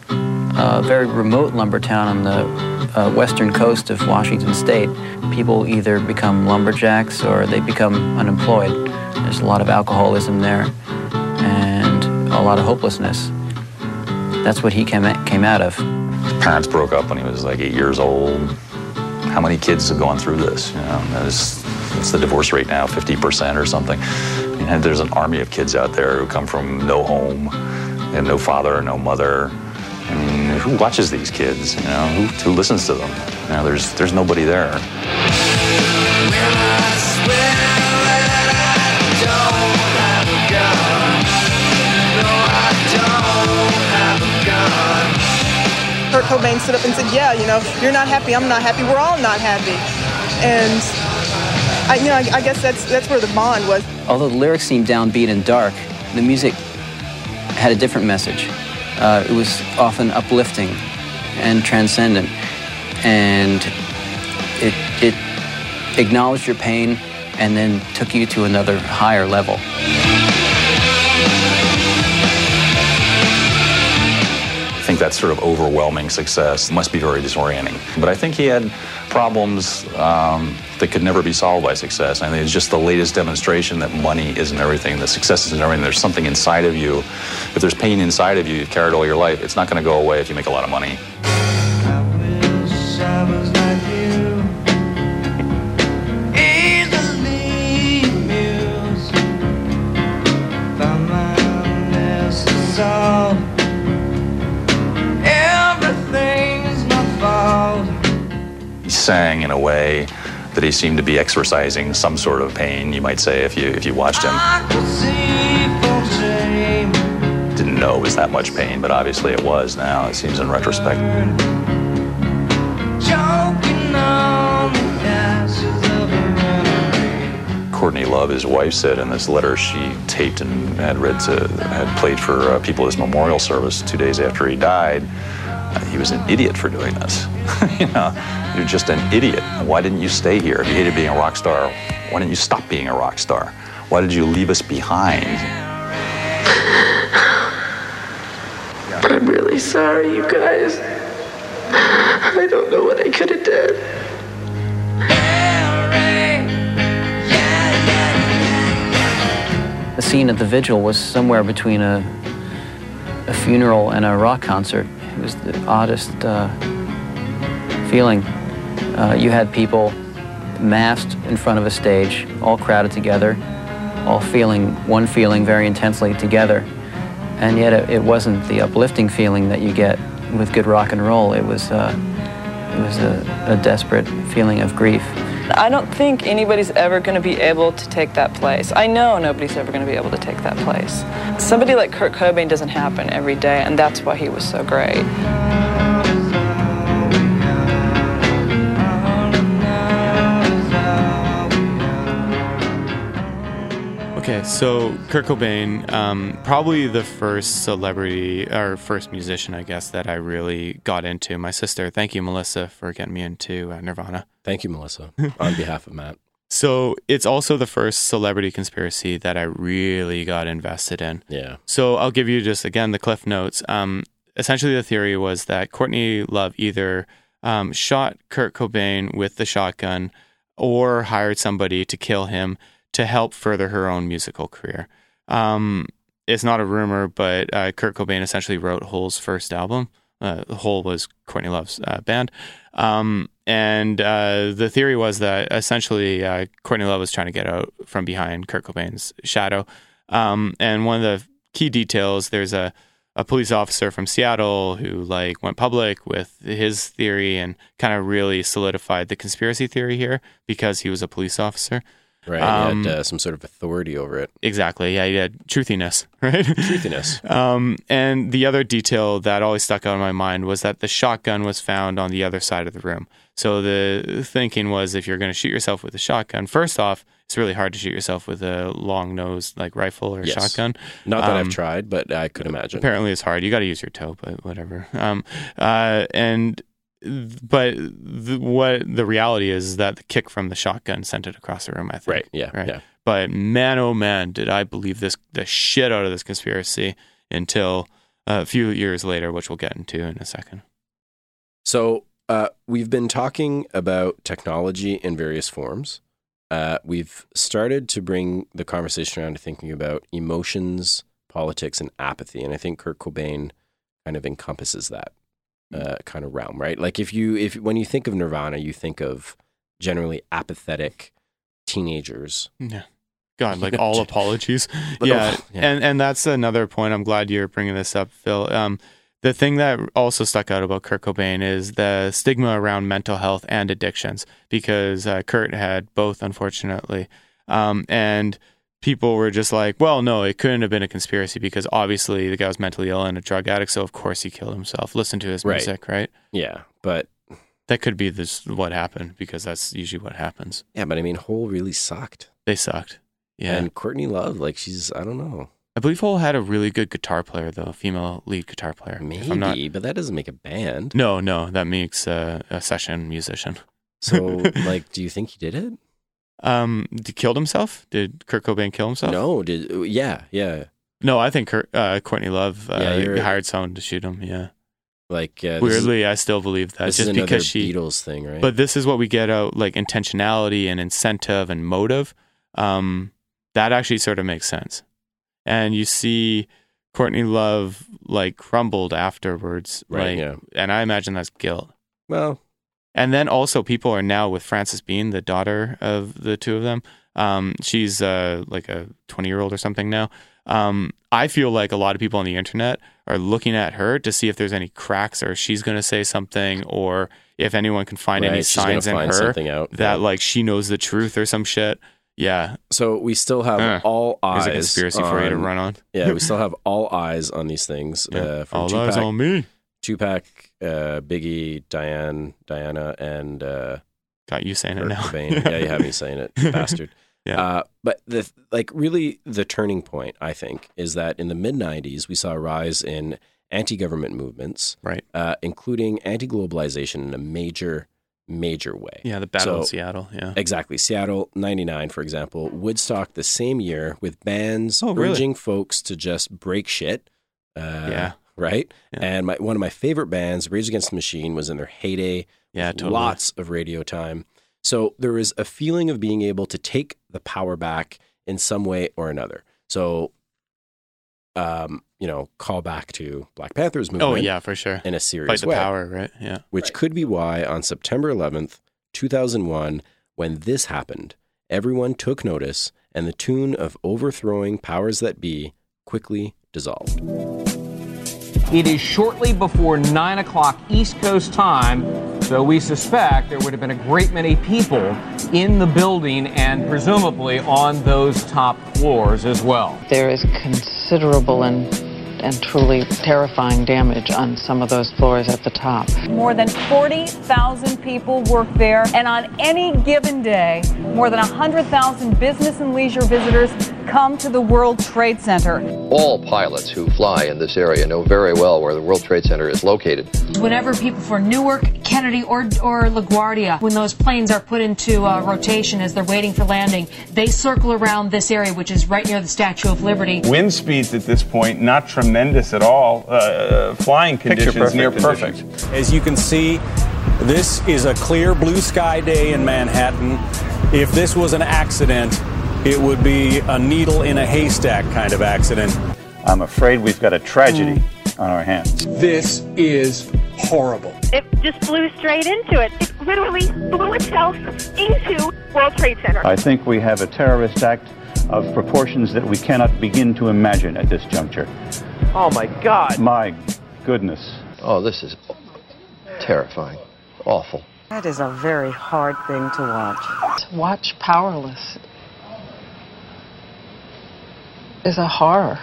a very remote lumber town on the uh, western coast of Washington state. People either become lumberjacks or they become unemployed. There's a lot of alcoholism there and a lot of hopelessness. That's what he came, came out of. His parents broke up when he was like eight years old. How many kids have gone through this? You know, what's the divorce rate now? 50% or something. And there's an army of kids out there who come from no home, and no father, no mother. I mean, who watches these kids? You know, who, who listens to them? You know, there's there's nobody there. Kurt Cobain stood up and said, "Yeah, you know, you're not happy. I'm not happy. We're all not happy." And I, you know, I, I guess that's that's where the bond was. Although the lyrics seemed downbeat and dark, the music had a different message. Uh, it was often uplifting and transcendent, and it it acknowledged your pain and then took you to another higher level. That sort of overwhelming success must be very disorienting. But I think he had problems um, that could never be solved by success. I think it's just the latest demonstration that money isn't everything, that success isn't everything. There's something inside of you. If there's pain inside of you, you've carried all your life, it's not going to go away if you make a lot of money. Sang in a way that he seemed to be exercising some sort of pain, you might say, if you if you watched him. Didn't know it was that much pain, but obviously it was now, it seems in retrospect. Courtney Love, his wife, said in this letter she taped and had read to, had played for uh, people at his memorial service two days after he died. He was an idiot for doing this. you know, you're just an idiot. Why didn't you stay here? If you hated being a rock star, why didn't you stop being a rock star? Why did you leave us behind? But I'm really sorry, you guys. I don't know what I could have done. The scene at the vigil was somewhere between a, a funeral and a rock concert. It was the oddest uh, feeling. Uh, you had people massed in front of a stage, all crowded together, all feeling one feeling very intensely together. And yet it, it wasn't the uplifting feeling that you get with good rock and roll. It was, uh, it was a, a desperate feeling of grief. I don't think anybody's ever going to be able to take that place. I know nobody's ever going to be able to take that place. Somebody like Kurt Cobain doesn't happen every day, and that's why he was so great. Okay, so Kurt Cobain, um, probably the first celebrity or first musician, I guess, that I really got into. My sister, thank you, Melissa, for getting me into uh, Nirvana. Thank you, Melissa, on behalf of Matt. So it's also the first celebrity conspiracy that I really got invested in. Yeah. So I'll give you just again the cliff notes. Um, essentially, the theory was that Courtney Love either um, shot Kurt Cobain with the shotgun or hired somebody to kill him to help further her own musical career. Um, it's not a rumor, but uh, Kurt Cobain essentially wrote Hole's first album. Uh, Hole was Courtney Love's uh, band. Um, and uh, the theory was that essentially uh, Courtney Love was trying to get out from behind Kurt Cobain's shadow. Um, and one of the key details, there's a, a police officer from Seattle who like went public with his theory and kind of really solidified the conspiracy theory here because he was a police officer. Right. Um, he had uh, some sort of authority over it. Exactly. Yeah, he had truthiness, right? Truthiness. um, and the other detail that always stuck out in my mind was that the shotgun was found on the other side of the room. So the thinking was if you're going to shoot yourself with a shotgun, first off, it's really hard to shoot yourself with a long nosed like rifle or Yes. shotgun. Not that Um, I've tried, but I could imagine. Apparently, it's hard. You got to use your toe, but whatever. Um, uh, and but the, what the reality is that the kick from the shotgun sent it across the room. I think. Right, yeah, Right. yeah. But man, oh man, did I believe this the shit out of this conspiracy until a few years later, which we'll get into in a second. So uh, we've been talking about technology in various forms. Uh, we've started to bring the conversation around to thinking about emotions, politics, and apathy, and I think Kurt Cobain kind of encompasses that uh, kind of realm, right? Like if you if when you think of Nirvana, you think of generally apathetic teenagers. Yeah. God, like all apologies. Yeah. yeah. And and that's another point. I'm glad you're bringing this up, Phil. Um, the thing that also stuck out about Kurt Cobain is the stigma around mental health and addictions, because uh, Kurt had both, unfortunately. Um, and people were just like, well, no, it couldn't have been a conspiracy because obviously the guy was mentally ill and a drug addict, so of course he killed himself. Listen to his Right. music, right? Yeah, but That could be this what happened because that's usually what happens. yeah, but I mean, Hole really sucked. They sucked. Yeah. And Courtney Love, like she's I don't know. I believe Hole had a really good guitar player, though, a female lead guitar player. Maybe, I'm not- but that doesn't make a band. No, no, that makes uh, a session musician. So, like, do you think he did it? um, he killed himself? Did Kurt Cobain kill himself? No, did yeah, yeah. no. I think Kurt, uh, Courtney Love uh, Yeah, hired someone to shoot him. Yeah, Like uh, this is- weirdly, I still believe that just because she. Beatles thing, right? But this is what we get out like intentionality and incentive and motive. Um, that actually sort of makes sense. And you see Courtney Love like crumbled afterwards. Right, Like, yeah. And I imagine that's guilt. well, And then also people are now with Frances Bean, the daughter of the two of them. Um, she's uh, like a 20 year old or something now. Um, I feel like a lot of people on the internet are looking at her to see if there's any cracks or if she's going to say something or if anyone can find any Right, she's signs in her that yeah. like she knows the truth or some shit. Yeah. so we still have Uh, all eyes. Here's a conspiracy for you to on- run on. yeah, we still have all eyes on these things. Yeah. Uh, All Tupac, eyes on me. Tupac, uh, Biggie, Diane, Diana, and uh, Got you saying it now. Yeah, you have me saying it, bastard. Yeah. Uh, but the like really the turning point, I think, is that in the mid '90s we saw a rise in anti-government movements, Right. uh, including anti-globalization in a major, major way. Yeah, the Battle of So- Seattle. Yeah. Exactly. Seattle 99, for example, Woodstock the same year with bands Oh, really? urging folks to just break shit. Uh, Yeah. right? And my, one of my favorite bands, Rage Against the Machine, was in their heyday. Yeah, totally. Lots of radio time. So there is a feeling of being able to take the power back in some way or another. So, um, you know, call back to Black Panther's oh, movement. Oh yeah, for sure. In a serious Fight the way. power, right? Yeah. Which could be why on September 11th, 2001, when this happened, everyone took notice and the tune of overthrowing powers that be quickly dissolved. It is shortly before 9 o'clock East Coast time, so we suspect there would have been a great many people in the building and presumably on those top floors as well. There is considerable and, and truly terrifying damage on some of those floors at the top. More than 40,000 people work there, and on any given day, more than 100,000 business and leisure visitors come to the World Trade Center. All pilots who fly in this area know very well where the World Trade Center is located. Whenever people for Newark, Kennedy, or, or LaGuardia, when those planes are put into uh, rotation as they're waiting for landing, they circle around this area, which is right near the Statue of Liberty. Wind speeds at this point not tremendous at all. Uh, flying conditions perfect near conditions. As you can see, this is a clear blue sky day in Manhattan. If this was an accident, it would be a needle in a haystack kind of accident. I'm afraid we've got a tragedy on our hands. This is horrible. It just flew straight into it. It literally blew itself into World Trade Center. I think we have a terrorist act of proportions that we cannot begin to imagine at this juncture. Oh my God! My goodness. Oh, this is terrifying. Awful. That is a very hard thing to watch. To watch powerless is a horror.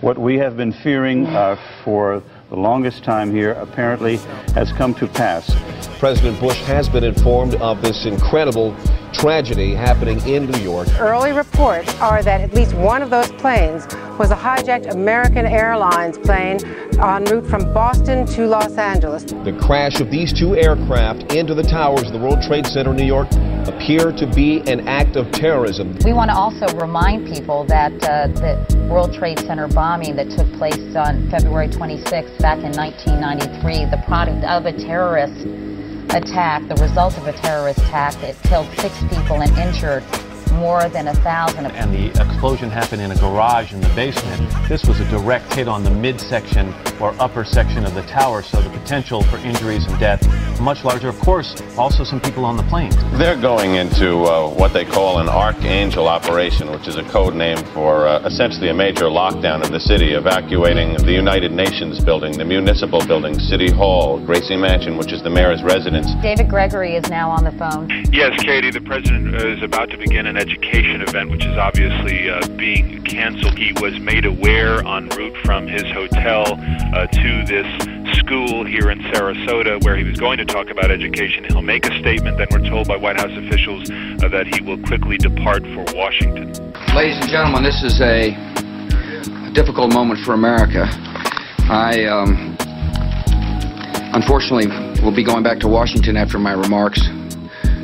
What we have been fearing uh, for the longest time here apparently has come to pass. President Bush has been informed of this incredible tragedy happening in New York. Early reports are that at least one of those planes was a hijacked American Airlines plane en route from Boston to Los Angeles. The crash of these two aircraft into the towers of the World Trade Center in New York appear to be an act of terrorism. We want to also remind people that uh, the World Trade Center bombing that took place on February 26th back in 1993, the product of a terrorist attack, the result of a terrorist attack, it killed six people and injured more than a thousand. And the explosion happened in a garage in the basement. This was a direct hit on the midsection or upper section of the tower, so the potential for injuries and death much larger. Of course, also some people on the plane. They're going into uh, what they call an Archangel operation, which is a code name for uh, essentially a major lockdown of the city, evacuating the United Nations building, the municipal building, City Hall, Gracie Mansion, which is the mayor's residence. David Gregory is now on the phone. Yes, Katie, the president is about to begin an education event, which is obviously uh, being canceled. He was made aware en route from his hotel uh, to this school here in Sarasota where he was going to talk about education. He'll make a statement, then we're told by White House officials uh, that he will quickly depart for Washington. Ladies and gentlemen, this is a, difficult moment for America. I, um, unfortunately, will be going back to Washington after my remarks.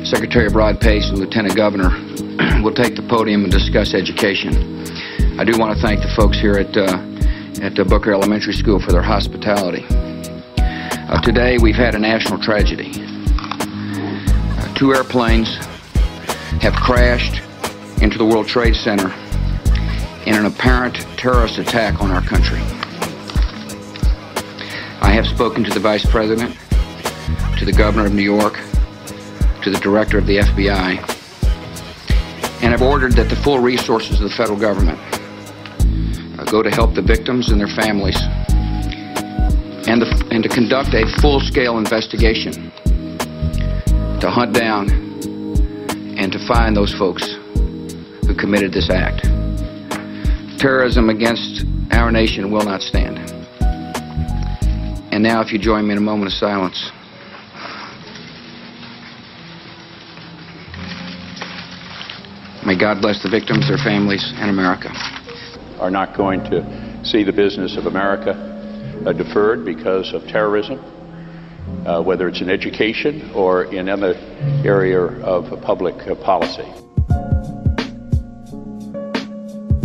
Secretary Rod Paige and Lieutenant Governor will take the podium and discuss education. I do want to thank the folks here at, uh, at uh, Booker Elementary School for their hospitality. Uh, today, we've had a national tragedy. Uh, two airplanes have crashed into the World Trade Center in an apparent terrorist attack on our country. I have spoken to the Vice President, to the Governor of New York, to the Director of the FBI, and have ordered that the full resources of the federal government uh, go to help the victims and their families and, the, and to conduct a full-scale investigation to hunt down and to find those folks who committed this act. Terrorism against our nation will not stand. And now, if you join me in a moment of silence. May God bless the victims, their families, and America. Are not going to see the business of America uh, deferred because of terrorism, uh, whether it's in education or in other area of public uh, policy.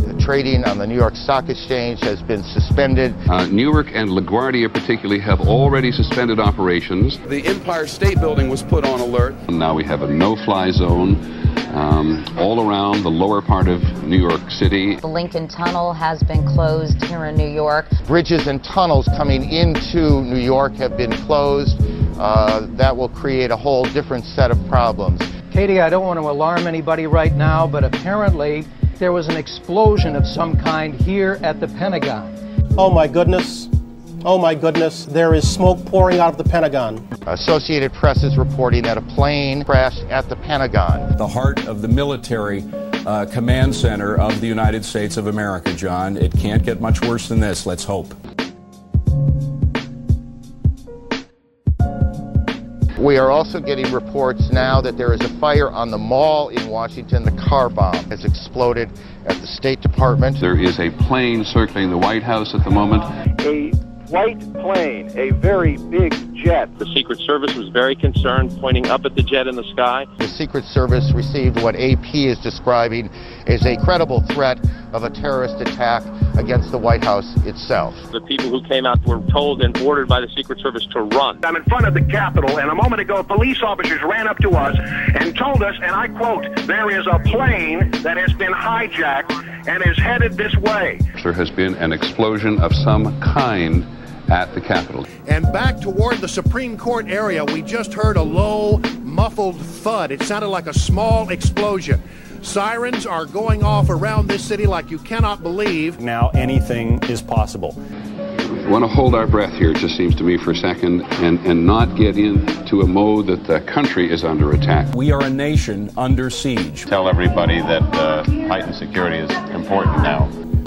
The trading on the New York Stock Exchange has been suspended. Uh, Newark and LaGuardia, particularly, have already suspended operations. The Empire State Building was put on alert. Now we have a no fly zone um, all around the lower part of New York City. The Lincoln Tunnel has been closed here in New York. Bridges and tunnels coming into New York have been closed. Uh, that will create a whole different set of problems. Katie, I don't want to alarm anybody right now, but apparently there was an explosion of some kind here at the Pentagon. Oh my goodness. Oh my goodness, there is smoke pouring out of the Pentagon. Associated Press is reporting that a plane crashed at the Pentagon. The heart of the military uh, command center of the United States of America, John. It can't get much worse than this, let's hope. We are also getting reports now that there is a fire on the mall in Washington. The car bomb has exploded at the State Department. There is a plane circling the White House at the moment. A white plane, a very big jet. The Secret Service was very concerned, pointing up at the jet in the sky. The Secret Service received what AP is describing as a credible threat of a terrorist attack against the White House itself. The people who came out were told and ordered by the Secret Service to run. I'm in front of the Capitol, and a moment ago, police officers ran up to us and told us, and I quote, there is a plane that has been hijacked and is headed this way. There has been an explosion of some kind at the Capitol. And back toward the Supreme Court area, we just heard a low, muffled thud. It sounded like a small explosion. Sirens are going off around this city like you cannot believe. Now anything is possible. We want to hold our breath here, it just seems to me, for a second, and, and not get into a mode that the country is under attack. We are a nation under siege. Tell everybody that uh, heightened security is important now.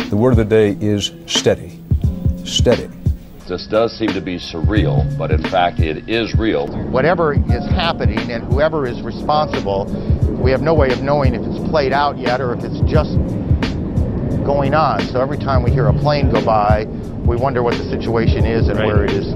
The word of the day is steady. Steady. This does seem to be surreal, but in fact, it is real. Whatever is happening and whoever is responsible, we have no way of knowing if it's played out yet or if it's just going on. So every time we hear a plane go by, we wonder what the situation is and where it is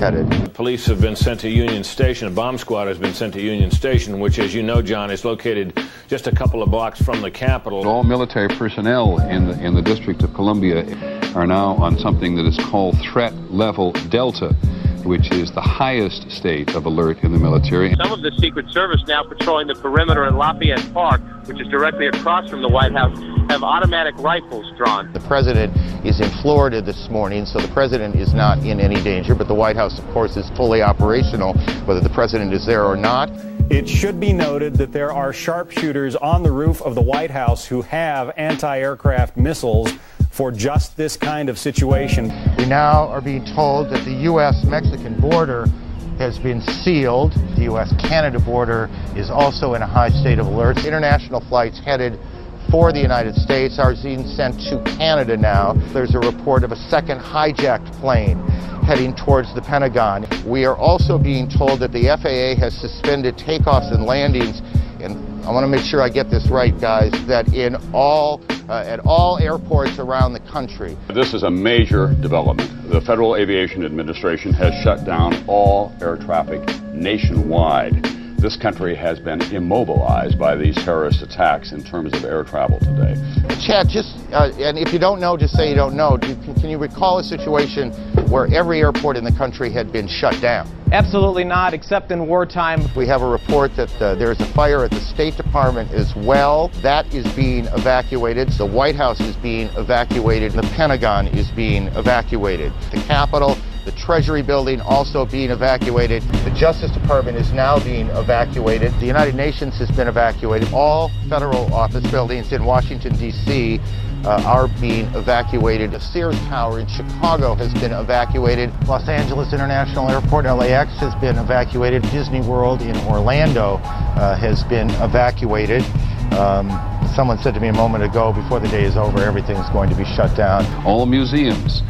headed. Police have been sent to Union Station. A bomb squad has been sent to Union Station, which, as you know, John, is located just a couple of blocks from the Capitol. All military personnel in the, in the District of Columbia are now on something that is called Threat Level Delta, which is the highest state of alert in the military. Some of the Secret Service now patrolling the perimeter in Lafayette Park, which is directly across from the White House, have automatic rifles drawn. The president is in Florida this morning, so the president is not in any danger, but the White House, of course, is fully operational, whether the president is there or not. It should be noted that there are sharpshooters on the roof of the White House who have anti aircraft missiles for just this kind of situation. We now are being told that the U.S. Mexican border has been sealed. The U.S. Canada border is also in a high state of alert. International flights headed for the United States are being sent to Canada now. There's a report of a second hijacked plane heading towards the Pentagon. We are also being told that the FAA has suspended takeoffs and landings and I want to make sure I get this right, guys, that in all, uh, at all airports around the country. This is a major development. The Federal Aviation Administration has shut down all air traffic nationwide. This country has been immobilized by these terrorist attacks in terms of air travel today. Chad, just, uh, and if you don't know, just say you don't know. Do, can, can you recall a situation where every airport in the country had been shut down? Absolutely not, except in wartime. We have a report that uh, there's a fire at the State Department as well. That is being evacuated. The White House is being evacuated. The Pentagon is being evacuated. The Capitol, the Treasury building also being evacuated. The Justice Department is now being evacuated. The United Nations has been evacuated. All federal office buildings in Washington, D.C. Uh, are being evacuated. The Sears Tower in Chicago has been evacuated. Los Angeles International Airport, LAX, has been evacuated. Disney World in Orlando uh, has been evacuated. Um, someone said to me a moment ago, before the day is over, everything's going to be shut down. All museums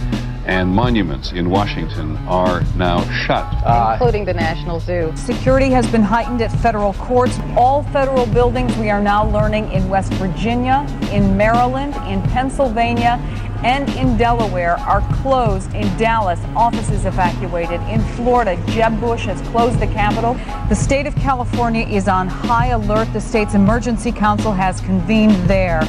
and monuments in Washington are now shut. Uh, including the National Zoo. Security has been heightened at federal courts. All federal buildings we are now learning in West Virginia, in Maryland, in Pennsylvania, and in Delaware are closed. In Dallas, offices evacuated. In Florida, Jeb Bush has closed the Capitol. The state of California is on high alert. The state's emergency council has convened there.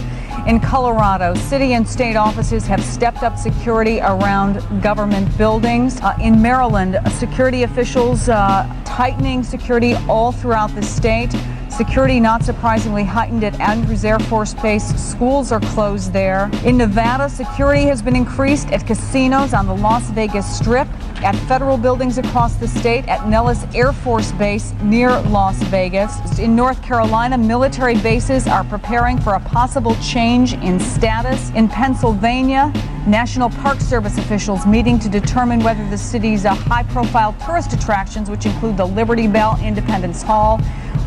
In Colorado, city and state offices have stepped up security around government buildings. Uh, in Maryland, security officials uh, tightening security all throughout the state. Security, not surprisingly, heightened at Andrews Air Force Base. Schools are closed there. In Nevada, security has been increased at casinos on the Las Vegas Strip, at federal buildings across the state, at Nellis Air Force Base near Las Vegas. In North Carolina, military bases are preparing for a possible change in status. In Pennsylvania, National Park Service officials meeting to determine whether the city's uh, high profile tourist attractions, which include the Liberty Bell Independence Hall,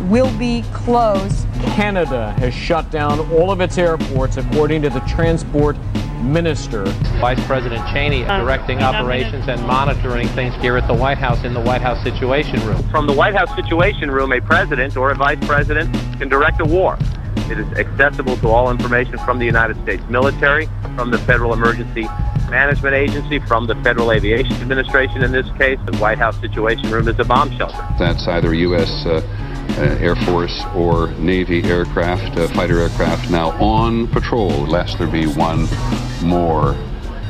will be closed. Canada has shut down all of its airports, according to the transport minister. Vice President Cheney directing operations and monitoring things here at the White House in the White House Situation Room. From the White House Situation Room, a president or a vice president can direct a war. It is accessible to all information from the United States military, from the Federal Emergency Management Agency, from the Federal Aviation Administration in this case. The White House Situation Room is a bomb shelter. That's either U.S. Uh, uh, Air Force or Navy aircraft, uh, fighter aircraft, now on patrol, lest there be one more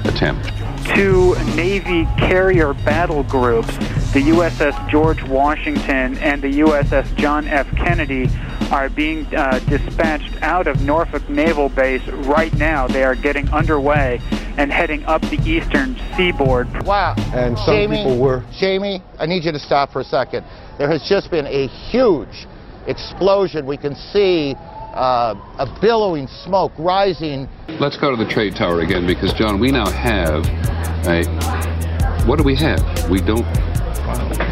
attempt. Two Navy carrier battle groups, the USS George Washington and the USS John F. Kennedy, are being uh, dispatched out of Norfolk Naval Base right now. They are getting underway and heading up the eastern seaboard. Wow. And some Jamie, people were. Jamie, I need you to stop for a second. There has just been a huge explosion. We can see uh, a billowing smoke rising. Let's go to the trade tower again because, John, we now have a. What do we have? We don't.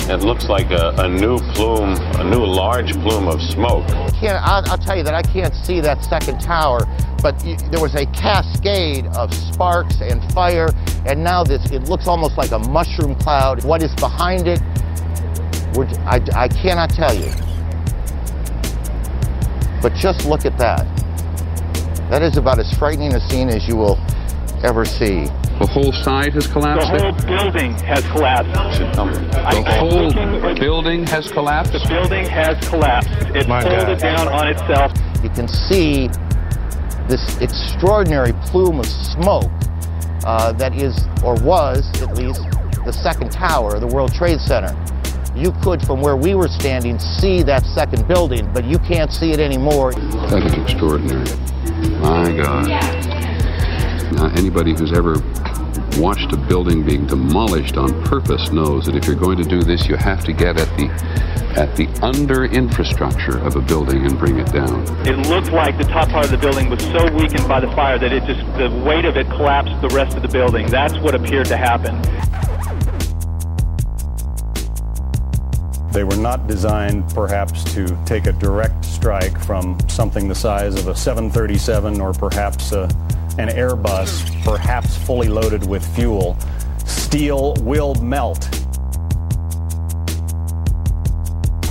It looks like a, a new plume, a new large plume of smoke. Can't, I'll, I'll tell you that I can't see that second tower, but y- there was a cascade of sparks and fire, and now this, it looks almost like a mushroom cloud. What is behind it, we're, I, I cannot tell you. But just look at that. That is about as frightening a scene as you will ever see. The whole side has collapsed? The collapsed? whole building has collapsed. The whole building has collapsed? The building has collapsed. It My folded God. down on itself. You can see this extraordinary plume of smoke uh, that is, or was at least, the second tower the World Trade Center. You could, from where we were standing, see that second building, but you can't see it anymore. That is extraordinary. My God. Now, anybody who's ever watched a building being demolished on purpose knows that if you're going to do this, you have to get at the at the under infrastructure of a building and bring it down. It looked like the top part of the building was so weakened by the fire that it just, the weight of it collapsed the rest of the building. That's what appeared to happen. They were not designed, perhaps, to take a direct strike from something the size of a 737 or perhaps a, an Airbus, perhaps fully loaded with fuel. Steel will melt.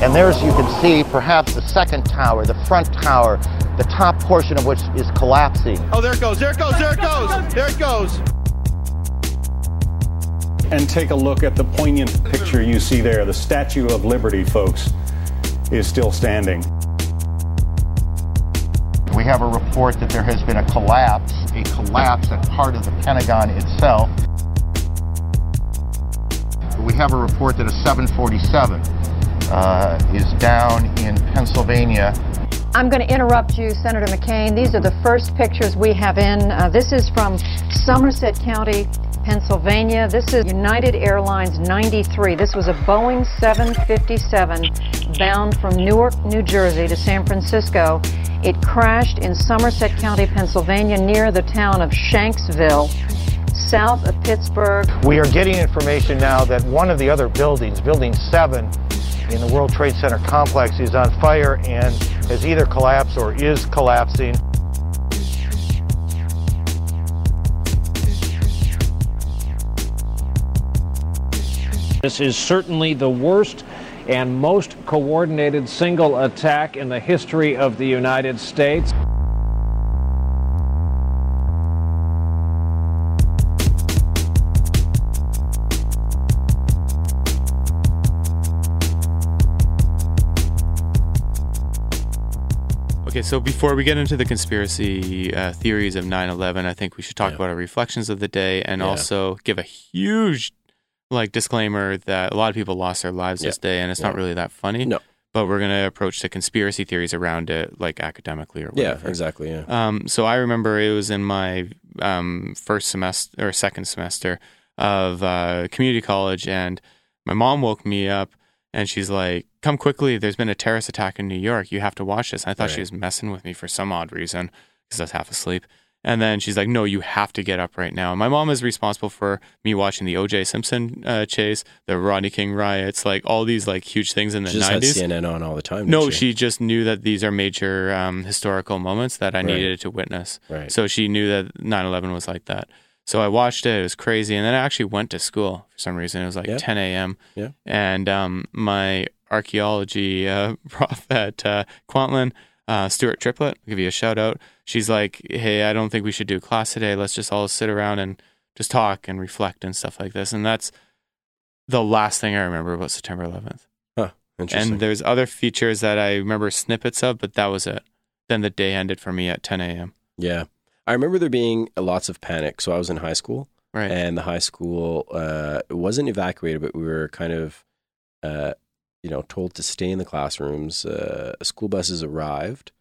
And there's, you can see, perhaps the second tower, the front tower, the top portion of which is collapsing. Oh, there it goes, there it goes, there it goes, there it goes. And take a look at the poignant picture you see there. The Statue of Liberty, folks, is still standing. We have a report that there has been a collapse, a collapse at part of the Pentagon itself. We have a report that a 747 uh, is down in Pennsylvania. I'm going to interrupt you, Senator McCain. These are the first pictures we have in. Uh, this is from Somerset County, Pennsylvania. This is United Airlines 93. This was a Boeing 757 bound from Newark, New Jersey to San Francisco. It crashed in Somerset County, Pennsylvania, near the town of Shanksville, south of Pittsburgh. We are getting information now that one of the other buildings, Building 7 in the World Trade Center complex, is on fire and has either collapsed or is collapsing. This is certainly the worst and most coordinated single attack in the history of the United States. Okay, so before we get into the conspiracy uh, theories of 9 11, I think we should talk about our reflections of the day and Yeah. also give a huge like disclaimer that a lot of people lost their lives this day and it's not really that funny. No. But we're going to approach the conspiracy theories around it like academically or whatever. Yeah, exactly, yeah. Um, so I remember it was in my um, first semester or second semester of uh, community college, and my mom woke me up and she's like, "Come quickly! There's been a terrorist attack in New York. You have to watch this." I thought she was messing with me for some odd reason because I was half asleep. And then she's like, "No, you have to get up right now." My mom is responsible for me watching the O.J. Simpson uh, chase, the Rodney King riots, like all these like huge things in the She nineties. CNN on all the time. No, didn't she just knew that these are major um, historical moments that I Right. needed to witness. Right. So she knew that 9/11 was like that. So I watched it. It was crazy, and then I actually went to school for some reason. It was like Yeah. 10 a.m. Yeah. And um, my archaeology uh, prof at uh, Kwantlen, uh, Stuart Triplett, I'll give you a shout out. She's like, "Hey, I don't think we should do class today. Let's just all sit around and just talk and reflect and stuff like this." And that's the last thing I remember about September 11th. Huh. Interesting. And there's other features that I remember snippets of, but that was it. Then the day ended for me at 10 a.m. Yeah. I remember there being lots of panic. So I was in high school. Right. And the high school uh, wasn't evacuated, but we were kind of, uh, you know, told to stay in the classrooms. Uh, school buses arrived.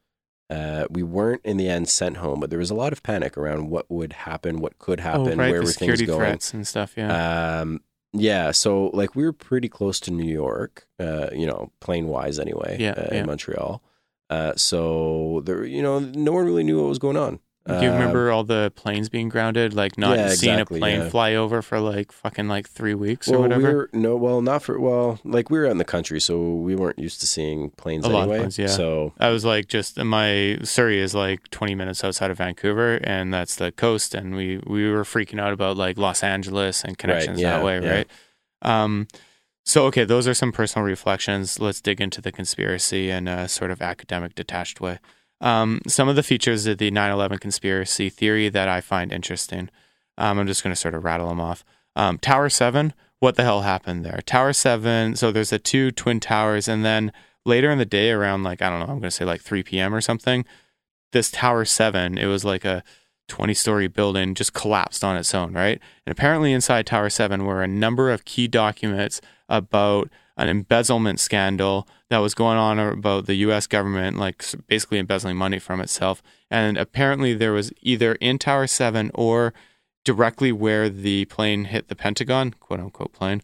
Uh, we weren't in the end sent home, but there was a lot of panic around what would happen, what could happen, oh, right, where the were things going. threats and stuff. Yeah. Um, yeah, so like we were pretty close to New York, uh, you know, plane wise anyway, Yeah, uh, yeah. in Montreal. Uh, so there, you know, no one really knew what was going on. Do you Um, remember all the planes being grounded? Like not Yeah, seeing exactly, a plane yeah. fly over for like fucking like three weeks or well, whatever. we were no, well, not for well, like we were out in the country, so we weren't used to seeing planes a lot of planes, yeah. So I was like just my Surrey is like 20 minutes outside of Vancouver, and that's the coast, and we we were freaking out about like Los Angeles and connections yeah, that way, right? Um, so okay, those are some personal reflections. Let's dig into the conspiracy in a sort of academic, detached way. Um, some of the features of the 9/11 conspiracy theory that I find interesting. Um, I'm just going to sort of rattle them off. Um, Tower Seven. What the hell happened there? Tower Seven. So there's the two twin towers, and then later in the day, around like I don't know, I'm going to say like 3 p.m. or something. This Tower Seven. It was like a 20 story building just collapsed on its own, right? And apparently inside Tower 7 were a number of key documents about an embezzlement scandal that was going on about the US government, like basically embezzling money from itself. And apparently there was either in Tower 7 or directly where the plane hit the Pentagon, quote unquote plane,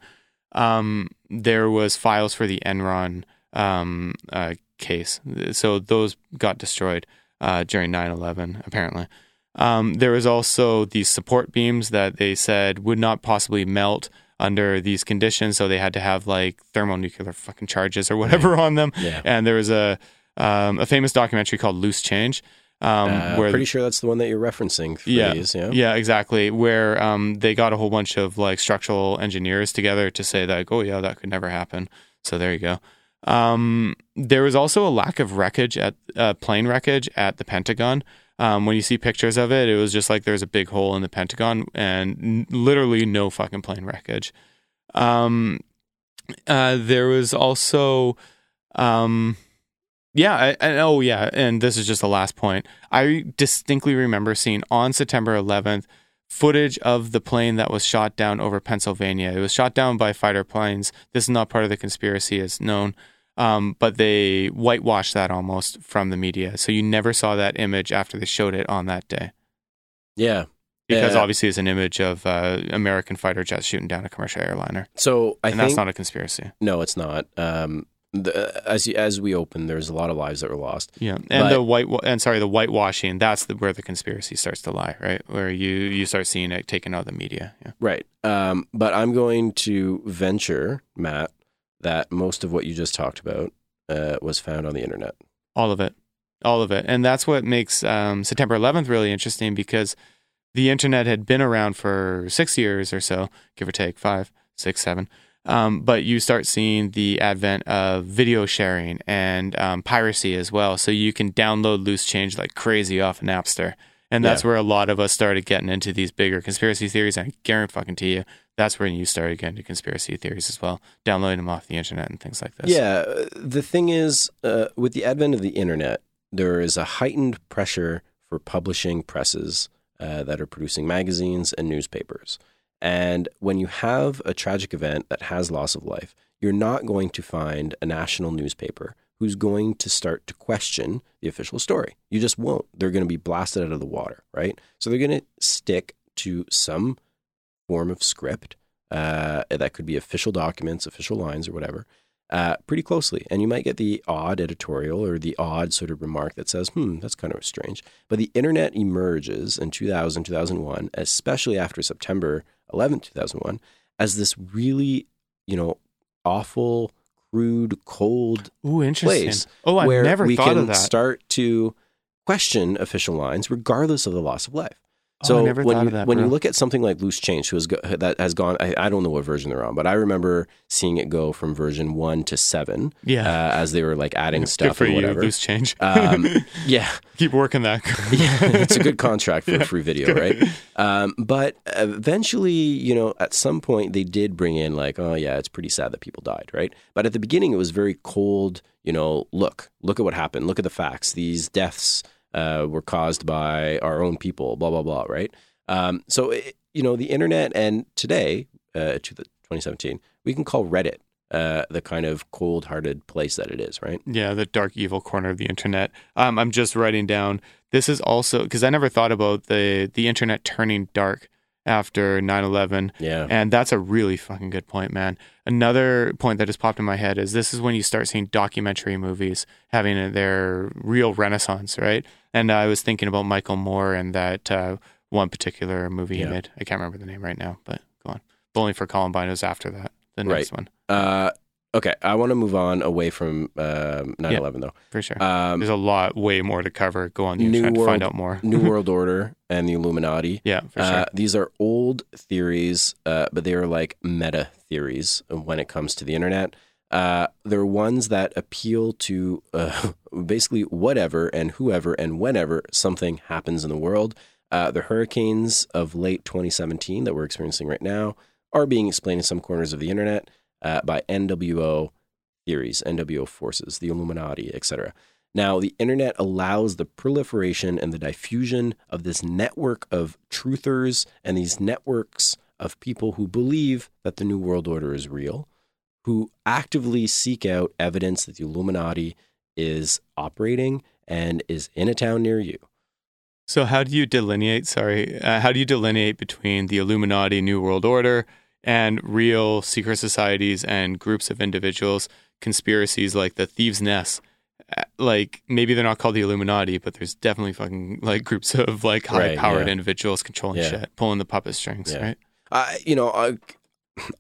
um, there was files for the Enron um, uh, case. So those got destroyed uh, during 9 11, apparently. Um, there was also these support beams that they said would not possibly melt under these conditions, so they had to have like thermonuclear fucking charges or whatever on them. Yeah. And there was a um, a famous documentary called Loose Change, um, uh, where pretty sure that's the one that you're referencing. For yeah, these, yeah, yeah, exactly. Where um, they got a whole bunch of like structural engineers together to say that, oh yeah, that could never happen. So there you go. Um, there was also a lack of wreckage at uh, plane wreckage at the Pentagon. Um, when you see pictures of it, it was just like there's a big hole in the Pentagon and n- literally no fucking plane wreckage. Um, uh, there was also, um, yeah, I, I, oh yeah, and this is just the last point. I distinctly remember seeing on September 11th footage of the plane that was shot down over Pennsylvania. It was shot down by fighter planes. This is not part of the conspiracy, as known. Um, but they whitewashed that almost from the media. So you never saw that image after they showed it on that day. yeah. Because Uh, obviously it's an image of uh, American fighter jets shooting down a commercial airliner. So I and think that's not a conspiracy. No, it's not. Um, the, as as we open, there's a lot of lives that were lost. Yeah, and But- the white and sorry, the whitewashing. That's the, where the conspiracy starts to lie, right? Where you you start seeing it taken out of the media. Yeah. Right. Um, but I'm going to venture, Matt, that most of what you just talked about uh, was found on the internet. all of it. All of it. And that's what makes um, september 11th really interesting because the internet had been around for six years or so give or take five six seven. Um, but you start seeing the advent of video sharing and um, piracy as well. So you can download loose change like crazy off napster and that's Yeah. where a lot of us started getting into these bigger conspiracy theories and I guarantee fucking to you that's when you started getting into conspiracy theories as well downloading them off the internet and things like this Yeah. The thing is, uh, with the advent of the internet, there is a heightened pressure for publishing presses uh, that are producing magazines and newspapers. And when you have a tragic event that has loss of life, you're not going to find a national newspaper who's going to start to question the official story. You just won't. They're going to be blasted out of the water, right? So they're going to stick to some form of script uh, that could be official documents, official lines, or whatever, uh, pretty closely. And you might get the odd editorial or the odd sort of remark that says, hmm, that's kind of strange. But the internet emerges in 2000, 2001, especially after September 11, 2001, as this really, you know, awful, crude, cold Ooh, interesting. place Oh, I where never we thought can of that. start to question official lines regardless of the loss of life. Oh, So never when you, that, when you look at something like Loose Change, who has go, that has gone, I, I don't know what version they're on, but I remember seeing it go from version one to seven. Yeah. uh, as they were like adding stuff and you, whatever. Loose Change. Um, yeah, Keep working that. yeah, it's a good contract for Yeah, a free video, right? Um, but eventually, you know, at some point they did bring in like, oh yeah, it's pretty sad that people died, right? But at the beginning, it was very cold. You know, look, look at what happened. Look at the facts. These deaths uh, were caused by our own people. Blah blah blah, right? Um, so it, you know, the internet and today, uh, to the 2017, we can call Reddit uh, the kind of cold-hearted place that it is, right? Yeah, the dark evil corner of the internet. Um, I'm just writing down. This is also because I never thought about the the internet turning dark after 9/11. Yeah. and that's a really fucking good point, man. Another point that has popped in my head is this is when you start seeing documentary movies having their real renaissance, right? And I was thinking about Michael Moore and that uh, one particular movie Yeah. he made. I can't remember the name right now, but go on. Bowling for Columbine was after that. The next right. one. Uh, okay, I want to move on away from um, 9/11 though. For sure. Um, There's a lot, way more to cover. Go on the New internet to World, find out more. New World Order and the Illuminati. Yeah, for Uh, these are old theories, uh, but they are like meta theories when it comes to the internet. Uh, they're ones that appeal to uh, basically whatever and whoever and whenever something happens in the world. Uh, the hurricanes of late 2017 that we're experiencing right now are being explained in some corners of the internet uh, by NWO theories, NWO forces, the Illuminati, etc. Now, the internet allows the proliferation and the diffusion of this network of truthers and these networks of people who believe that the New World Order is real, who actively seek out evidence that the Illuminati is operating and is in a town near you. So, how do you delineate? Sorry, uh, how do you delineate between the Illuminati, New World Order, and real secret societies and groups of individuals, conspiracies like the Thieves' Nest? Uh, Like maybe they're not called the Illuminati, but there's definitely fucking like groups of like high-powered yeah. individuals controlling Yeah. shit, pulling the puppet strings, Yeah. right? I, you know, I,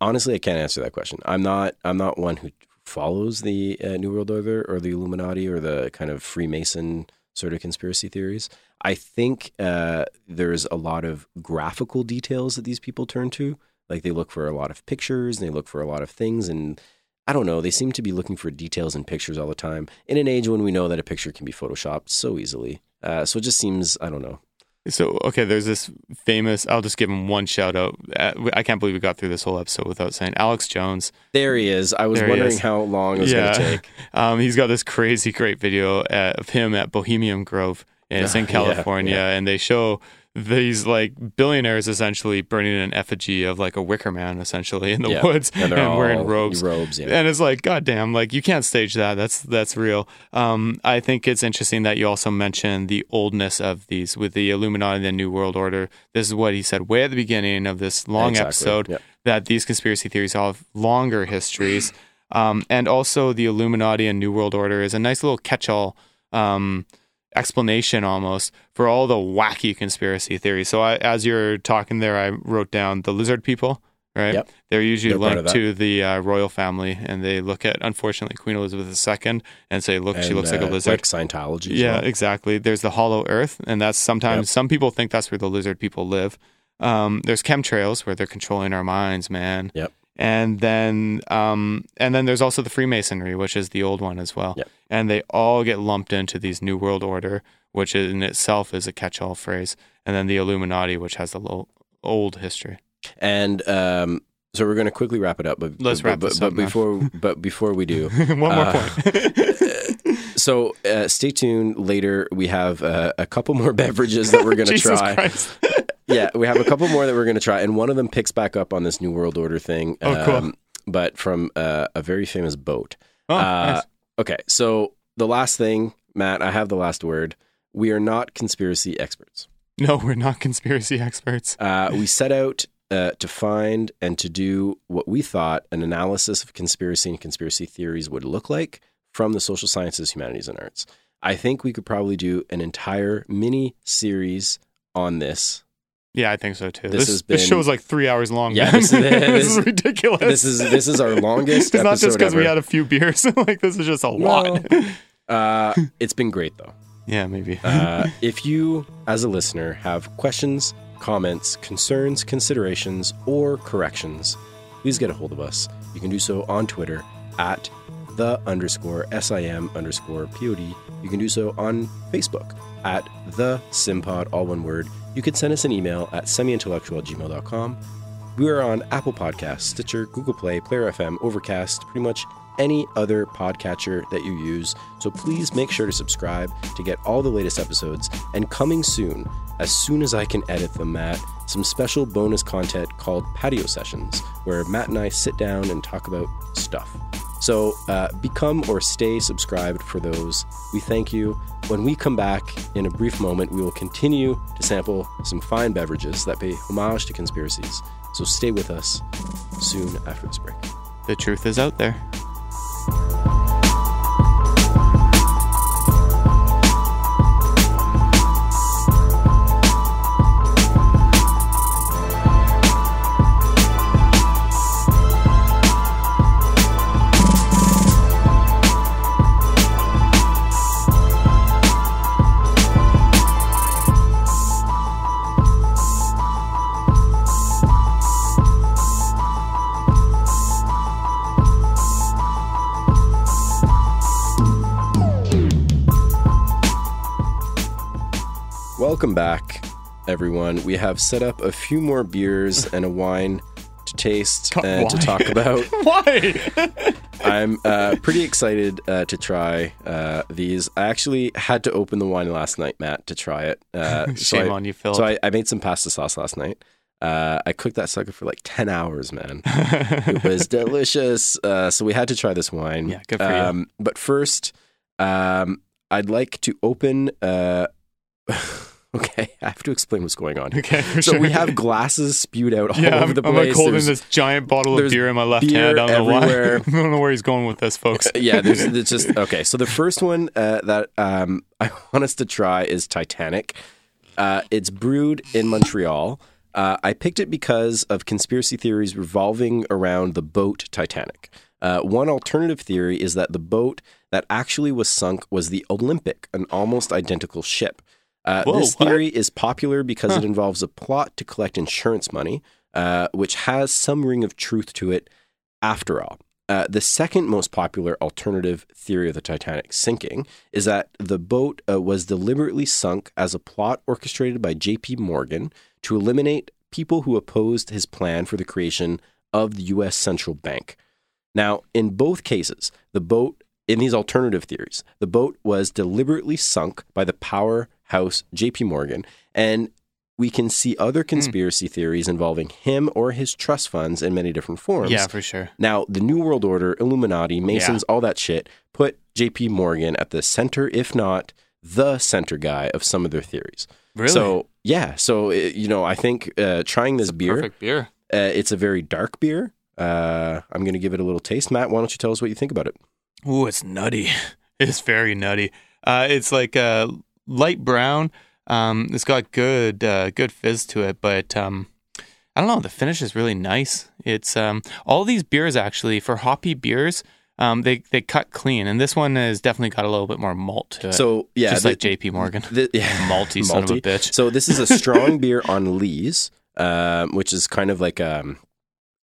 honestly, I can't answer that question. I'm not. I'm not one who follows the uh, New World Order or the Illuminati or the kind of Freemason sort of conspiracy theories. I think uh, there's a lot of graphical details that these people turn to. Like they look for a lot of pictures and they look for a lot of things and. I don't know. They seem to be looking for details and pictures all the time. In an age when we know that a picture can be photoshopped so easily, uh, so it just seems I don't know. So, okay, there's this famous. I'll just give him one shout out. Uh, I can't believe we got through this whole episode without saying Alex Jones. There he is. I was There wondering how long it was going to take. Um, he's got this crazy great video at, of him at Bohemian Grove. And it's in Yeah, California, yeah. and they show these like billionaires essentially burning an effigy of like a wicker man essentially in the Yeah. woods And and, wearing robes. robes, yeah. And it's like, goddamn, like you can't stage that. That's that's real. Um, I think it's interesting that you also mentioned the oldness of these with the Illuminati and the New World Order. This is what he said way at the beginning of this long Exactly. episode Yep. that these conspiracy theories all have longer histories. Um, and also, the Illuminati and New World Order is a nice little catch all um, explanation almost for all the wacky conspiracy theories. So, I, as you're talking there, I wrote down the lizard people, right? Yep. They're usually They're linked to the uh, royal family, and they look at, unfortunately, Queen Elizabeth II and say, look, she And, looks like a uh, lizard. Like Scientology. Yeah, well. exactly. There's the hollow earth, and that's sometimes Yep. some people think that's where the lizard people live. Um, there's chemtrails where they're controlling our minds, man. Yep. And then, um, and then there's also the Freemasonry, which is the old one as well. Yep. And they all get lumped into these New World Order, which in itself is a catch-all phrase, and then the Illuminati, which has the old history. And um, so we're going to quickly wrap it up. But Let's but, wrap but, but before but before we do, One more uh, point. So uh, stay tuned. Later, we have uh, a couple more beverages that we're going to try. Yeah, we have a couple more that we're going to try, and one of them picks back up on this New World Order thing. Oh, cool. But from uh, a very famous boat. Oh, Uh, nice. Okay, so the last thing, Matt, I have the last word. We are not conspiracy experts. No, we're not conspiracy experts. Uh, we set out uh, to find and to do what we thought an analysis of conspiracy and conspiracy theories would look like from the social sciences, humanities, and arts. I think we could probably do an entire mini series on this. Yeah, I think so too. This This, has this been- show's like three hours long. Yeah, man. this is- this is ridiculous. This is this is our longest. it's not just because we had a few beers. like this is just a lot. Uh, it's been great though. Yeah, maybe. Uh, if you, as a listener, have questions, comments, concerns, considerations, or corrections, please get a hold of us. You can do so on Twitter at the underscore SIM underscore POD. You can do so on Facebook at the Simpod, all one word. You can send us an email at semiintellectual at gmail.com. We are on Apple Podcasts, Stitcher, Google Play, Player FM, Overcast, pretty much any other podcatcher that you use. So please make sure to subscribe to get all the latest episodes. And coming soon, as soon as I can edit them, Matt, some special bonus content called Patio Sessions, where Matt and I sit down and talk about stuff. So uh, become or stay subscribed for those. We thank you. When we come back in a brief moment, we will continue to sample some fine beverages that pay homage to conspiracies. So stay with us soon after this break. The truth is out there. Welcome back, everyone. We have set up a few more beers and a wine to taste and to talk about. Why? I'm uh, pretty excited uh, to try uh, these. I actually had to open the wine last night, Matt, to try it. Uh, so Shame I- on you, Philip. So I, I made some pasta sauce last night. Uh, I cooked that sucker for like 10 hours, man. it was delicious. Uh, so we had to try this wine. Yeah, good for you. um, But first, um, I'd like to open. Uh, okay, I have to explain what's going on. here. Okay, for so we have glasses spewed out all yeah, over I'm, the I'm like holding There's- this giant bottle of beer in my left hand. I don't know why. everywhere. I don't know where he's going with this, folks. yeah, there's it's just okay. So the first one uh, that um, I want us to try is Titanic. Uh, it's brewed in Montreal. Uh, I picked it because of conspiracy theories revolving around the boat Titanic. Uh, one alternative theory is that the boat that actually was sunk was the Olympic, an almost identical ship. Uh, Whoa, this theory is popular because Huh. it involves a plot to collect insurance money, uh, which has some ring of truth to it after all. Uh, the second most popular alternative theory of the Titanic sinking is that the boat uh, was deliberately sunk as a plot orchestrated by J.P. Morgan to eliminate people who opposed his plan for the creation of the U.S. Central Bank. Now, in both cases, the boat, in these alternative theories, the boat was deliberately sunk by the powerhouse J.P. Morgan, and we can see other Hmm. conspiracy theories involving him or his trust funds in many different forms. Yeah, for sure. Now, the New World Order, Illuminati, Masons, all that shit put JP Morgan at the center, if not the center guy of some of their theories. Really? So, yeah. So, uh, you know, I think uh, trying this beer, Perfect beer. Uh, it's a very dark beer. Uh, I'm going to give it a little taste. Matt, why don't you tell us what you think about it? Ooh, it's nutty. It's very nutty. Uh, it's like uh, light brown. Um, it's got good uh, good fizz to it, but um, I don't know. The finish is really nice. It's um, all these beers actually for hoppy beers. Um, they they cut clean, and this one has definitely got a little bit more malt to it. So, yeah, just the- like J.P. Morgan, The, yeah, malty son of a bitch. So this is a strong beer on lees, um, which is kind of like um,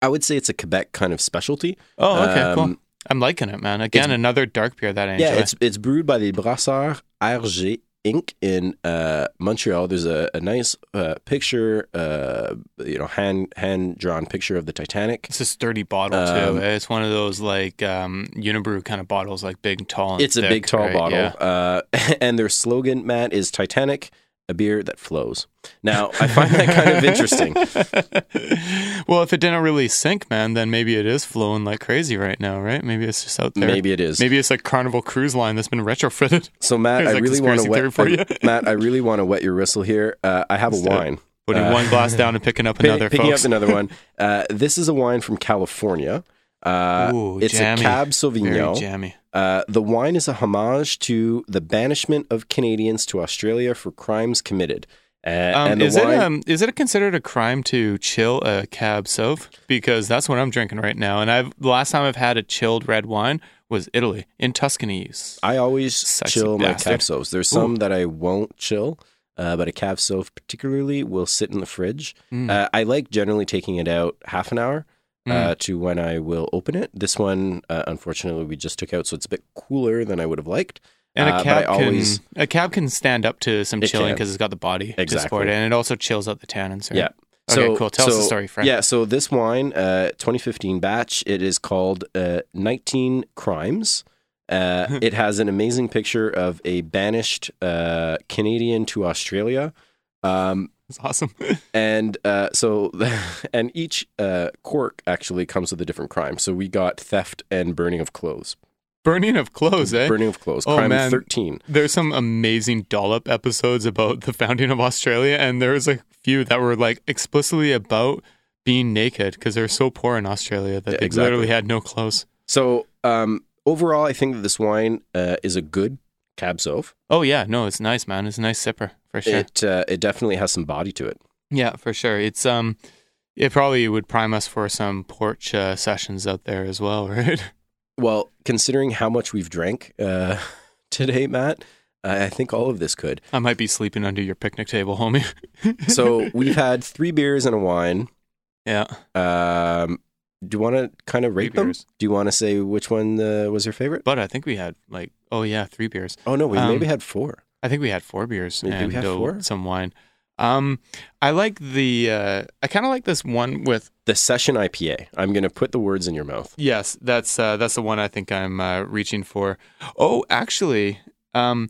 I would say it's a Quebec kind of specialty. Oh, okay, Um, cool. I'm liking it, man. Again, another dark beer that I enjoy. Yeah, it's it's brewed by the Brasseurs RG Inc. in uh, Montreal. There's a, a nice uh, picture, uh, you know, hand hand drawn picture of the Titanic. It's a sturdy bottle Um, too. It's one of those like um, Unibroue kind of bottles, like big, tall. And It's a big, tall right? bottle. Yeah. Uh, and their slogan, Matt, is Titanic, a beer that flows. Now, I find that kind of interesting. well, if it didn't really sink, man, then maybe it is flowing like crazy right now, right? Maybe it's just out there. Maybe it is. Maybe it's like Carnival Cruise Line that's been retrofitted. So, Matt, I really want to wet for you. Matt, I really want to wet your whistle here. Uh, I have a Let's wine. Putting Uh, one glass down and picking up another, Picking folks. up another one. Uh, this is a wine from California. Uh, Ooh, it's jammy. a Cab Very Sauvignon. jammy. Uh, the wine is a homage to the banishment of Canadians to Australia for crimes committed. Uh, Um, and is wine, it um is it considered a crime to chill a cab sauv? Because that's what I'm drinking right now, and I've the last time I've had a chilled red wine was Italy in Tuscany. I always Sexy chill my bastard. cab sauves. There's some Ooh. that I won't chill, uh, but a cab sauv particularly will sit in the fridge. Mm. Uh, I like generally taking it out half an hour uh, to when I will open it. This one, uh, unfortunately, we just took out, so it's a bit cooler than I would have liked. And Uh, a but cab always, can a cab can stand up to some chilling because it's got the body to Exactly. support it, and it also chills out the tannins. Right? Yeah. Okay, cool. Tell us the so- story, friend. Yeah, so this wine, uh, 2015 batch, it is called uh, 19 Crimes. Uh, it has an amazing picture of a banished uh, Canadian to Australia. Um, It's awesome. and uh, so, and each uh, cork actually comes with a different crime. So we got theft and burning of clothes. Burning of clothes, eh? Burning of clothes. Oh, crime man. 13. There's some amazing dollop episodes about the founding of Australia, and there was a few that were like explicitly about being naked because they're so poor in Australia that they exactly. literally had no clothes. So um, overall, I think that this wine uh, is a good cab sauv. Oh yeah, no, it's nice, man. It's a nice sipper for sure. It uh, it definitely has some body to it. Yeah, for sure. It's um, it probably would prime us for some porch uh, sessions out there as well, right? Well, considering how much we've drank uh, today, Matt, I I think all of this could. I might be sleeping under your picnic table, homie. So we've had three beers and a wine. Yeah. Um, do you want to kind of rate them? beers. Do you want to say which one uh, was your favorite? But I think we had like, oh yeah, three beers. Oh no, we Um, maybe had four. I think we had four beers Maybe we and had uh, four? some wine. Um, I like the. Uh, I kind of like this one with. The session IPA. I'm going to put the words in your mouth. Yes, that's uh, that's the one I think I'm uh, reaching for. Oh, actually, um,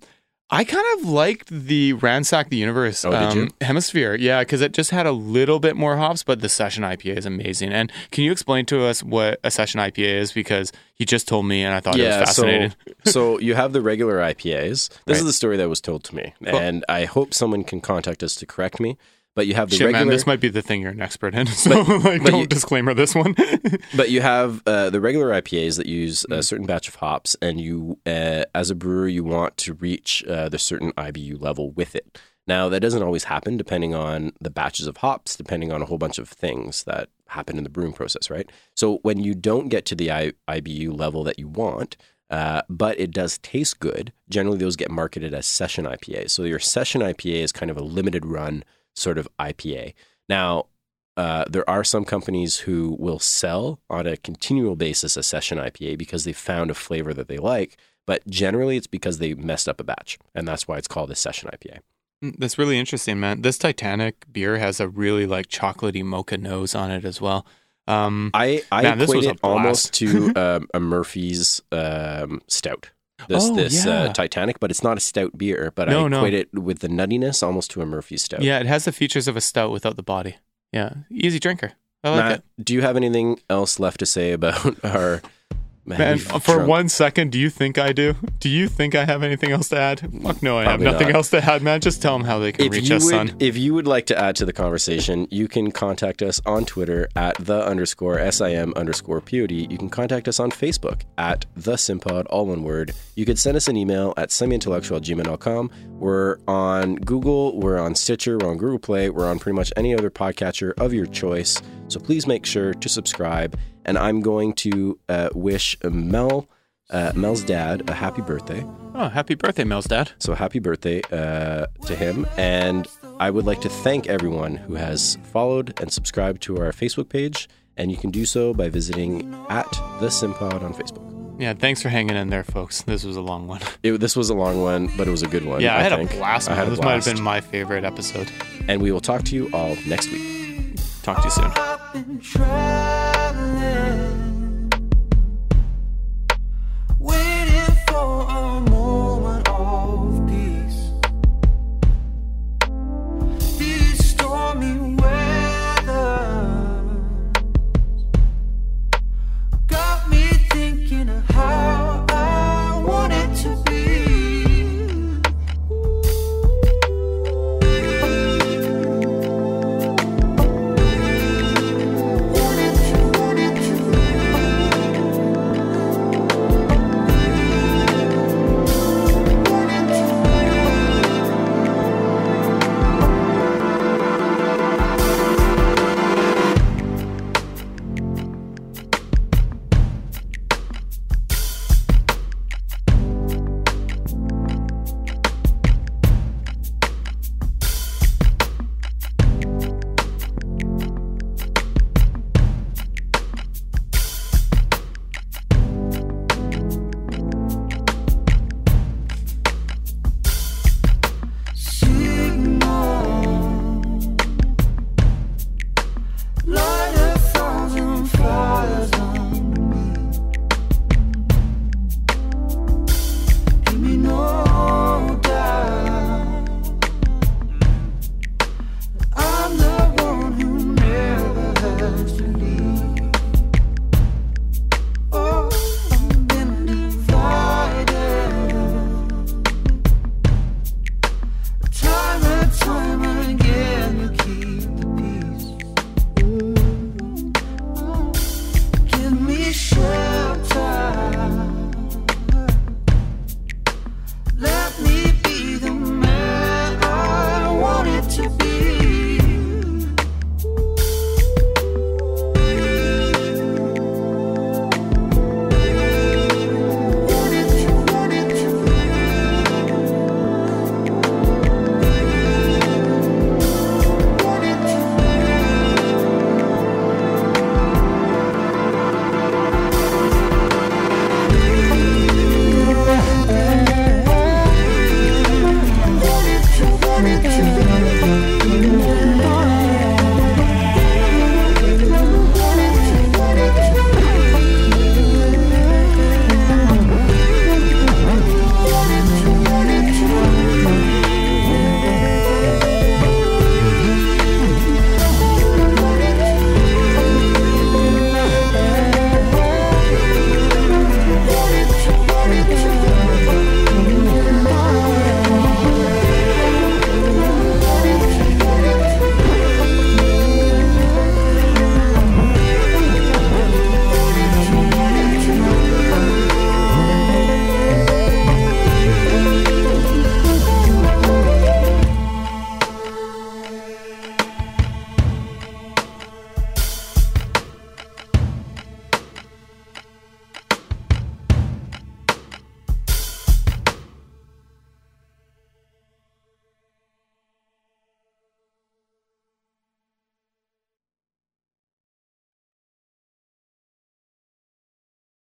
I kind of liked the ransack the universe Oh, um, hemisphere. Yeah, because it just had a little bit more hops, but the session IPA is amazing. And can you explain to us what a session IPA is? Because he just told me, and I thought it was fascinating. So, so you have the regular IPAs. This Right. is the story that was told to me, Cool. and I hope someone can contact us to correct me. But you have the Shit, regular. man, this might be the thing you're an expert in. So, like, but don't you- disclaimer this one. but you have uh, the regular IPAs that use Mm. a certain batch of hops, and you, uh, as a brewer, you want to reach uh, the certain IBU level with it. Now, that doesn't always happen depending on the batches of hops, depending on a whole bunch of things that happen in the brewing process, right? So, when you don't get to the I- IBU level that you want, uh, but it does taste good, generally those get marketed as session IPAs. So, your session IPA is kind of a limited run sort of IPA. Now, uh, there are some companies who will sell on a continual basis a session IPA because they found a flavor that they like, but generally it's because they messed up a batch, and that's why it's called a session IPA. Mm, That's really interesting, man. This Titanic beer has a really like chocolatey mocha nose on it as well. Um, I I man, this equate was it almost to um, a Murphy's um, stout. This Oh, this yeah. uh, Titanic, but it's not a stout beer. But No, I no. equate it with the nuttiness almost to a Murphy's stout. yeah, it has the features of a stout without the body. Yeah, easy drinker. I like Matt, it. do you have anything else left to say about our Man, for drunk- one second, do you think I do? Do you think I have anything else to add? Fuck no, I Probably have nothing not. else to add, man. Just tell them how they can if reach you us, would, son. If you would like to add to the conversation, you can contact us on Twitter at the underscore SIM underscore POD. You can contact us on Facebook at the Simpod, all one word. You could send us an email at semiintellectual gmail.com. We're on Google, we're on Stitcher, we're on Google Play, we're on pretty much any other podcatcher of your choice. So please make sure to subscribe. And I'm going to uh, wish Mel, uh, Mel's dad, a happy birthday. Oh, happy birthday, Mel's dad. So happy birthday uh, to him. And I would like to thank everyone who has followed and subscribed to our Facebook page. And you can do so by visiting at the Simpod on Facebook. Yeah, thanks for hanging in there, folks. This was a long one. It, this was a long one, but it was a good one. Yeah, I, had think. a blast. I had man. a This might have been my favorite episode. And we will talk to you all next week. Talk to you soon.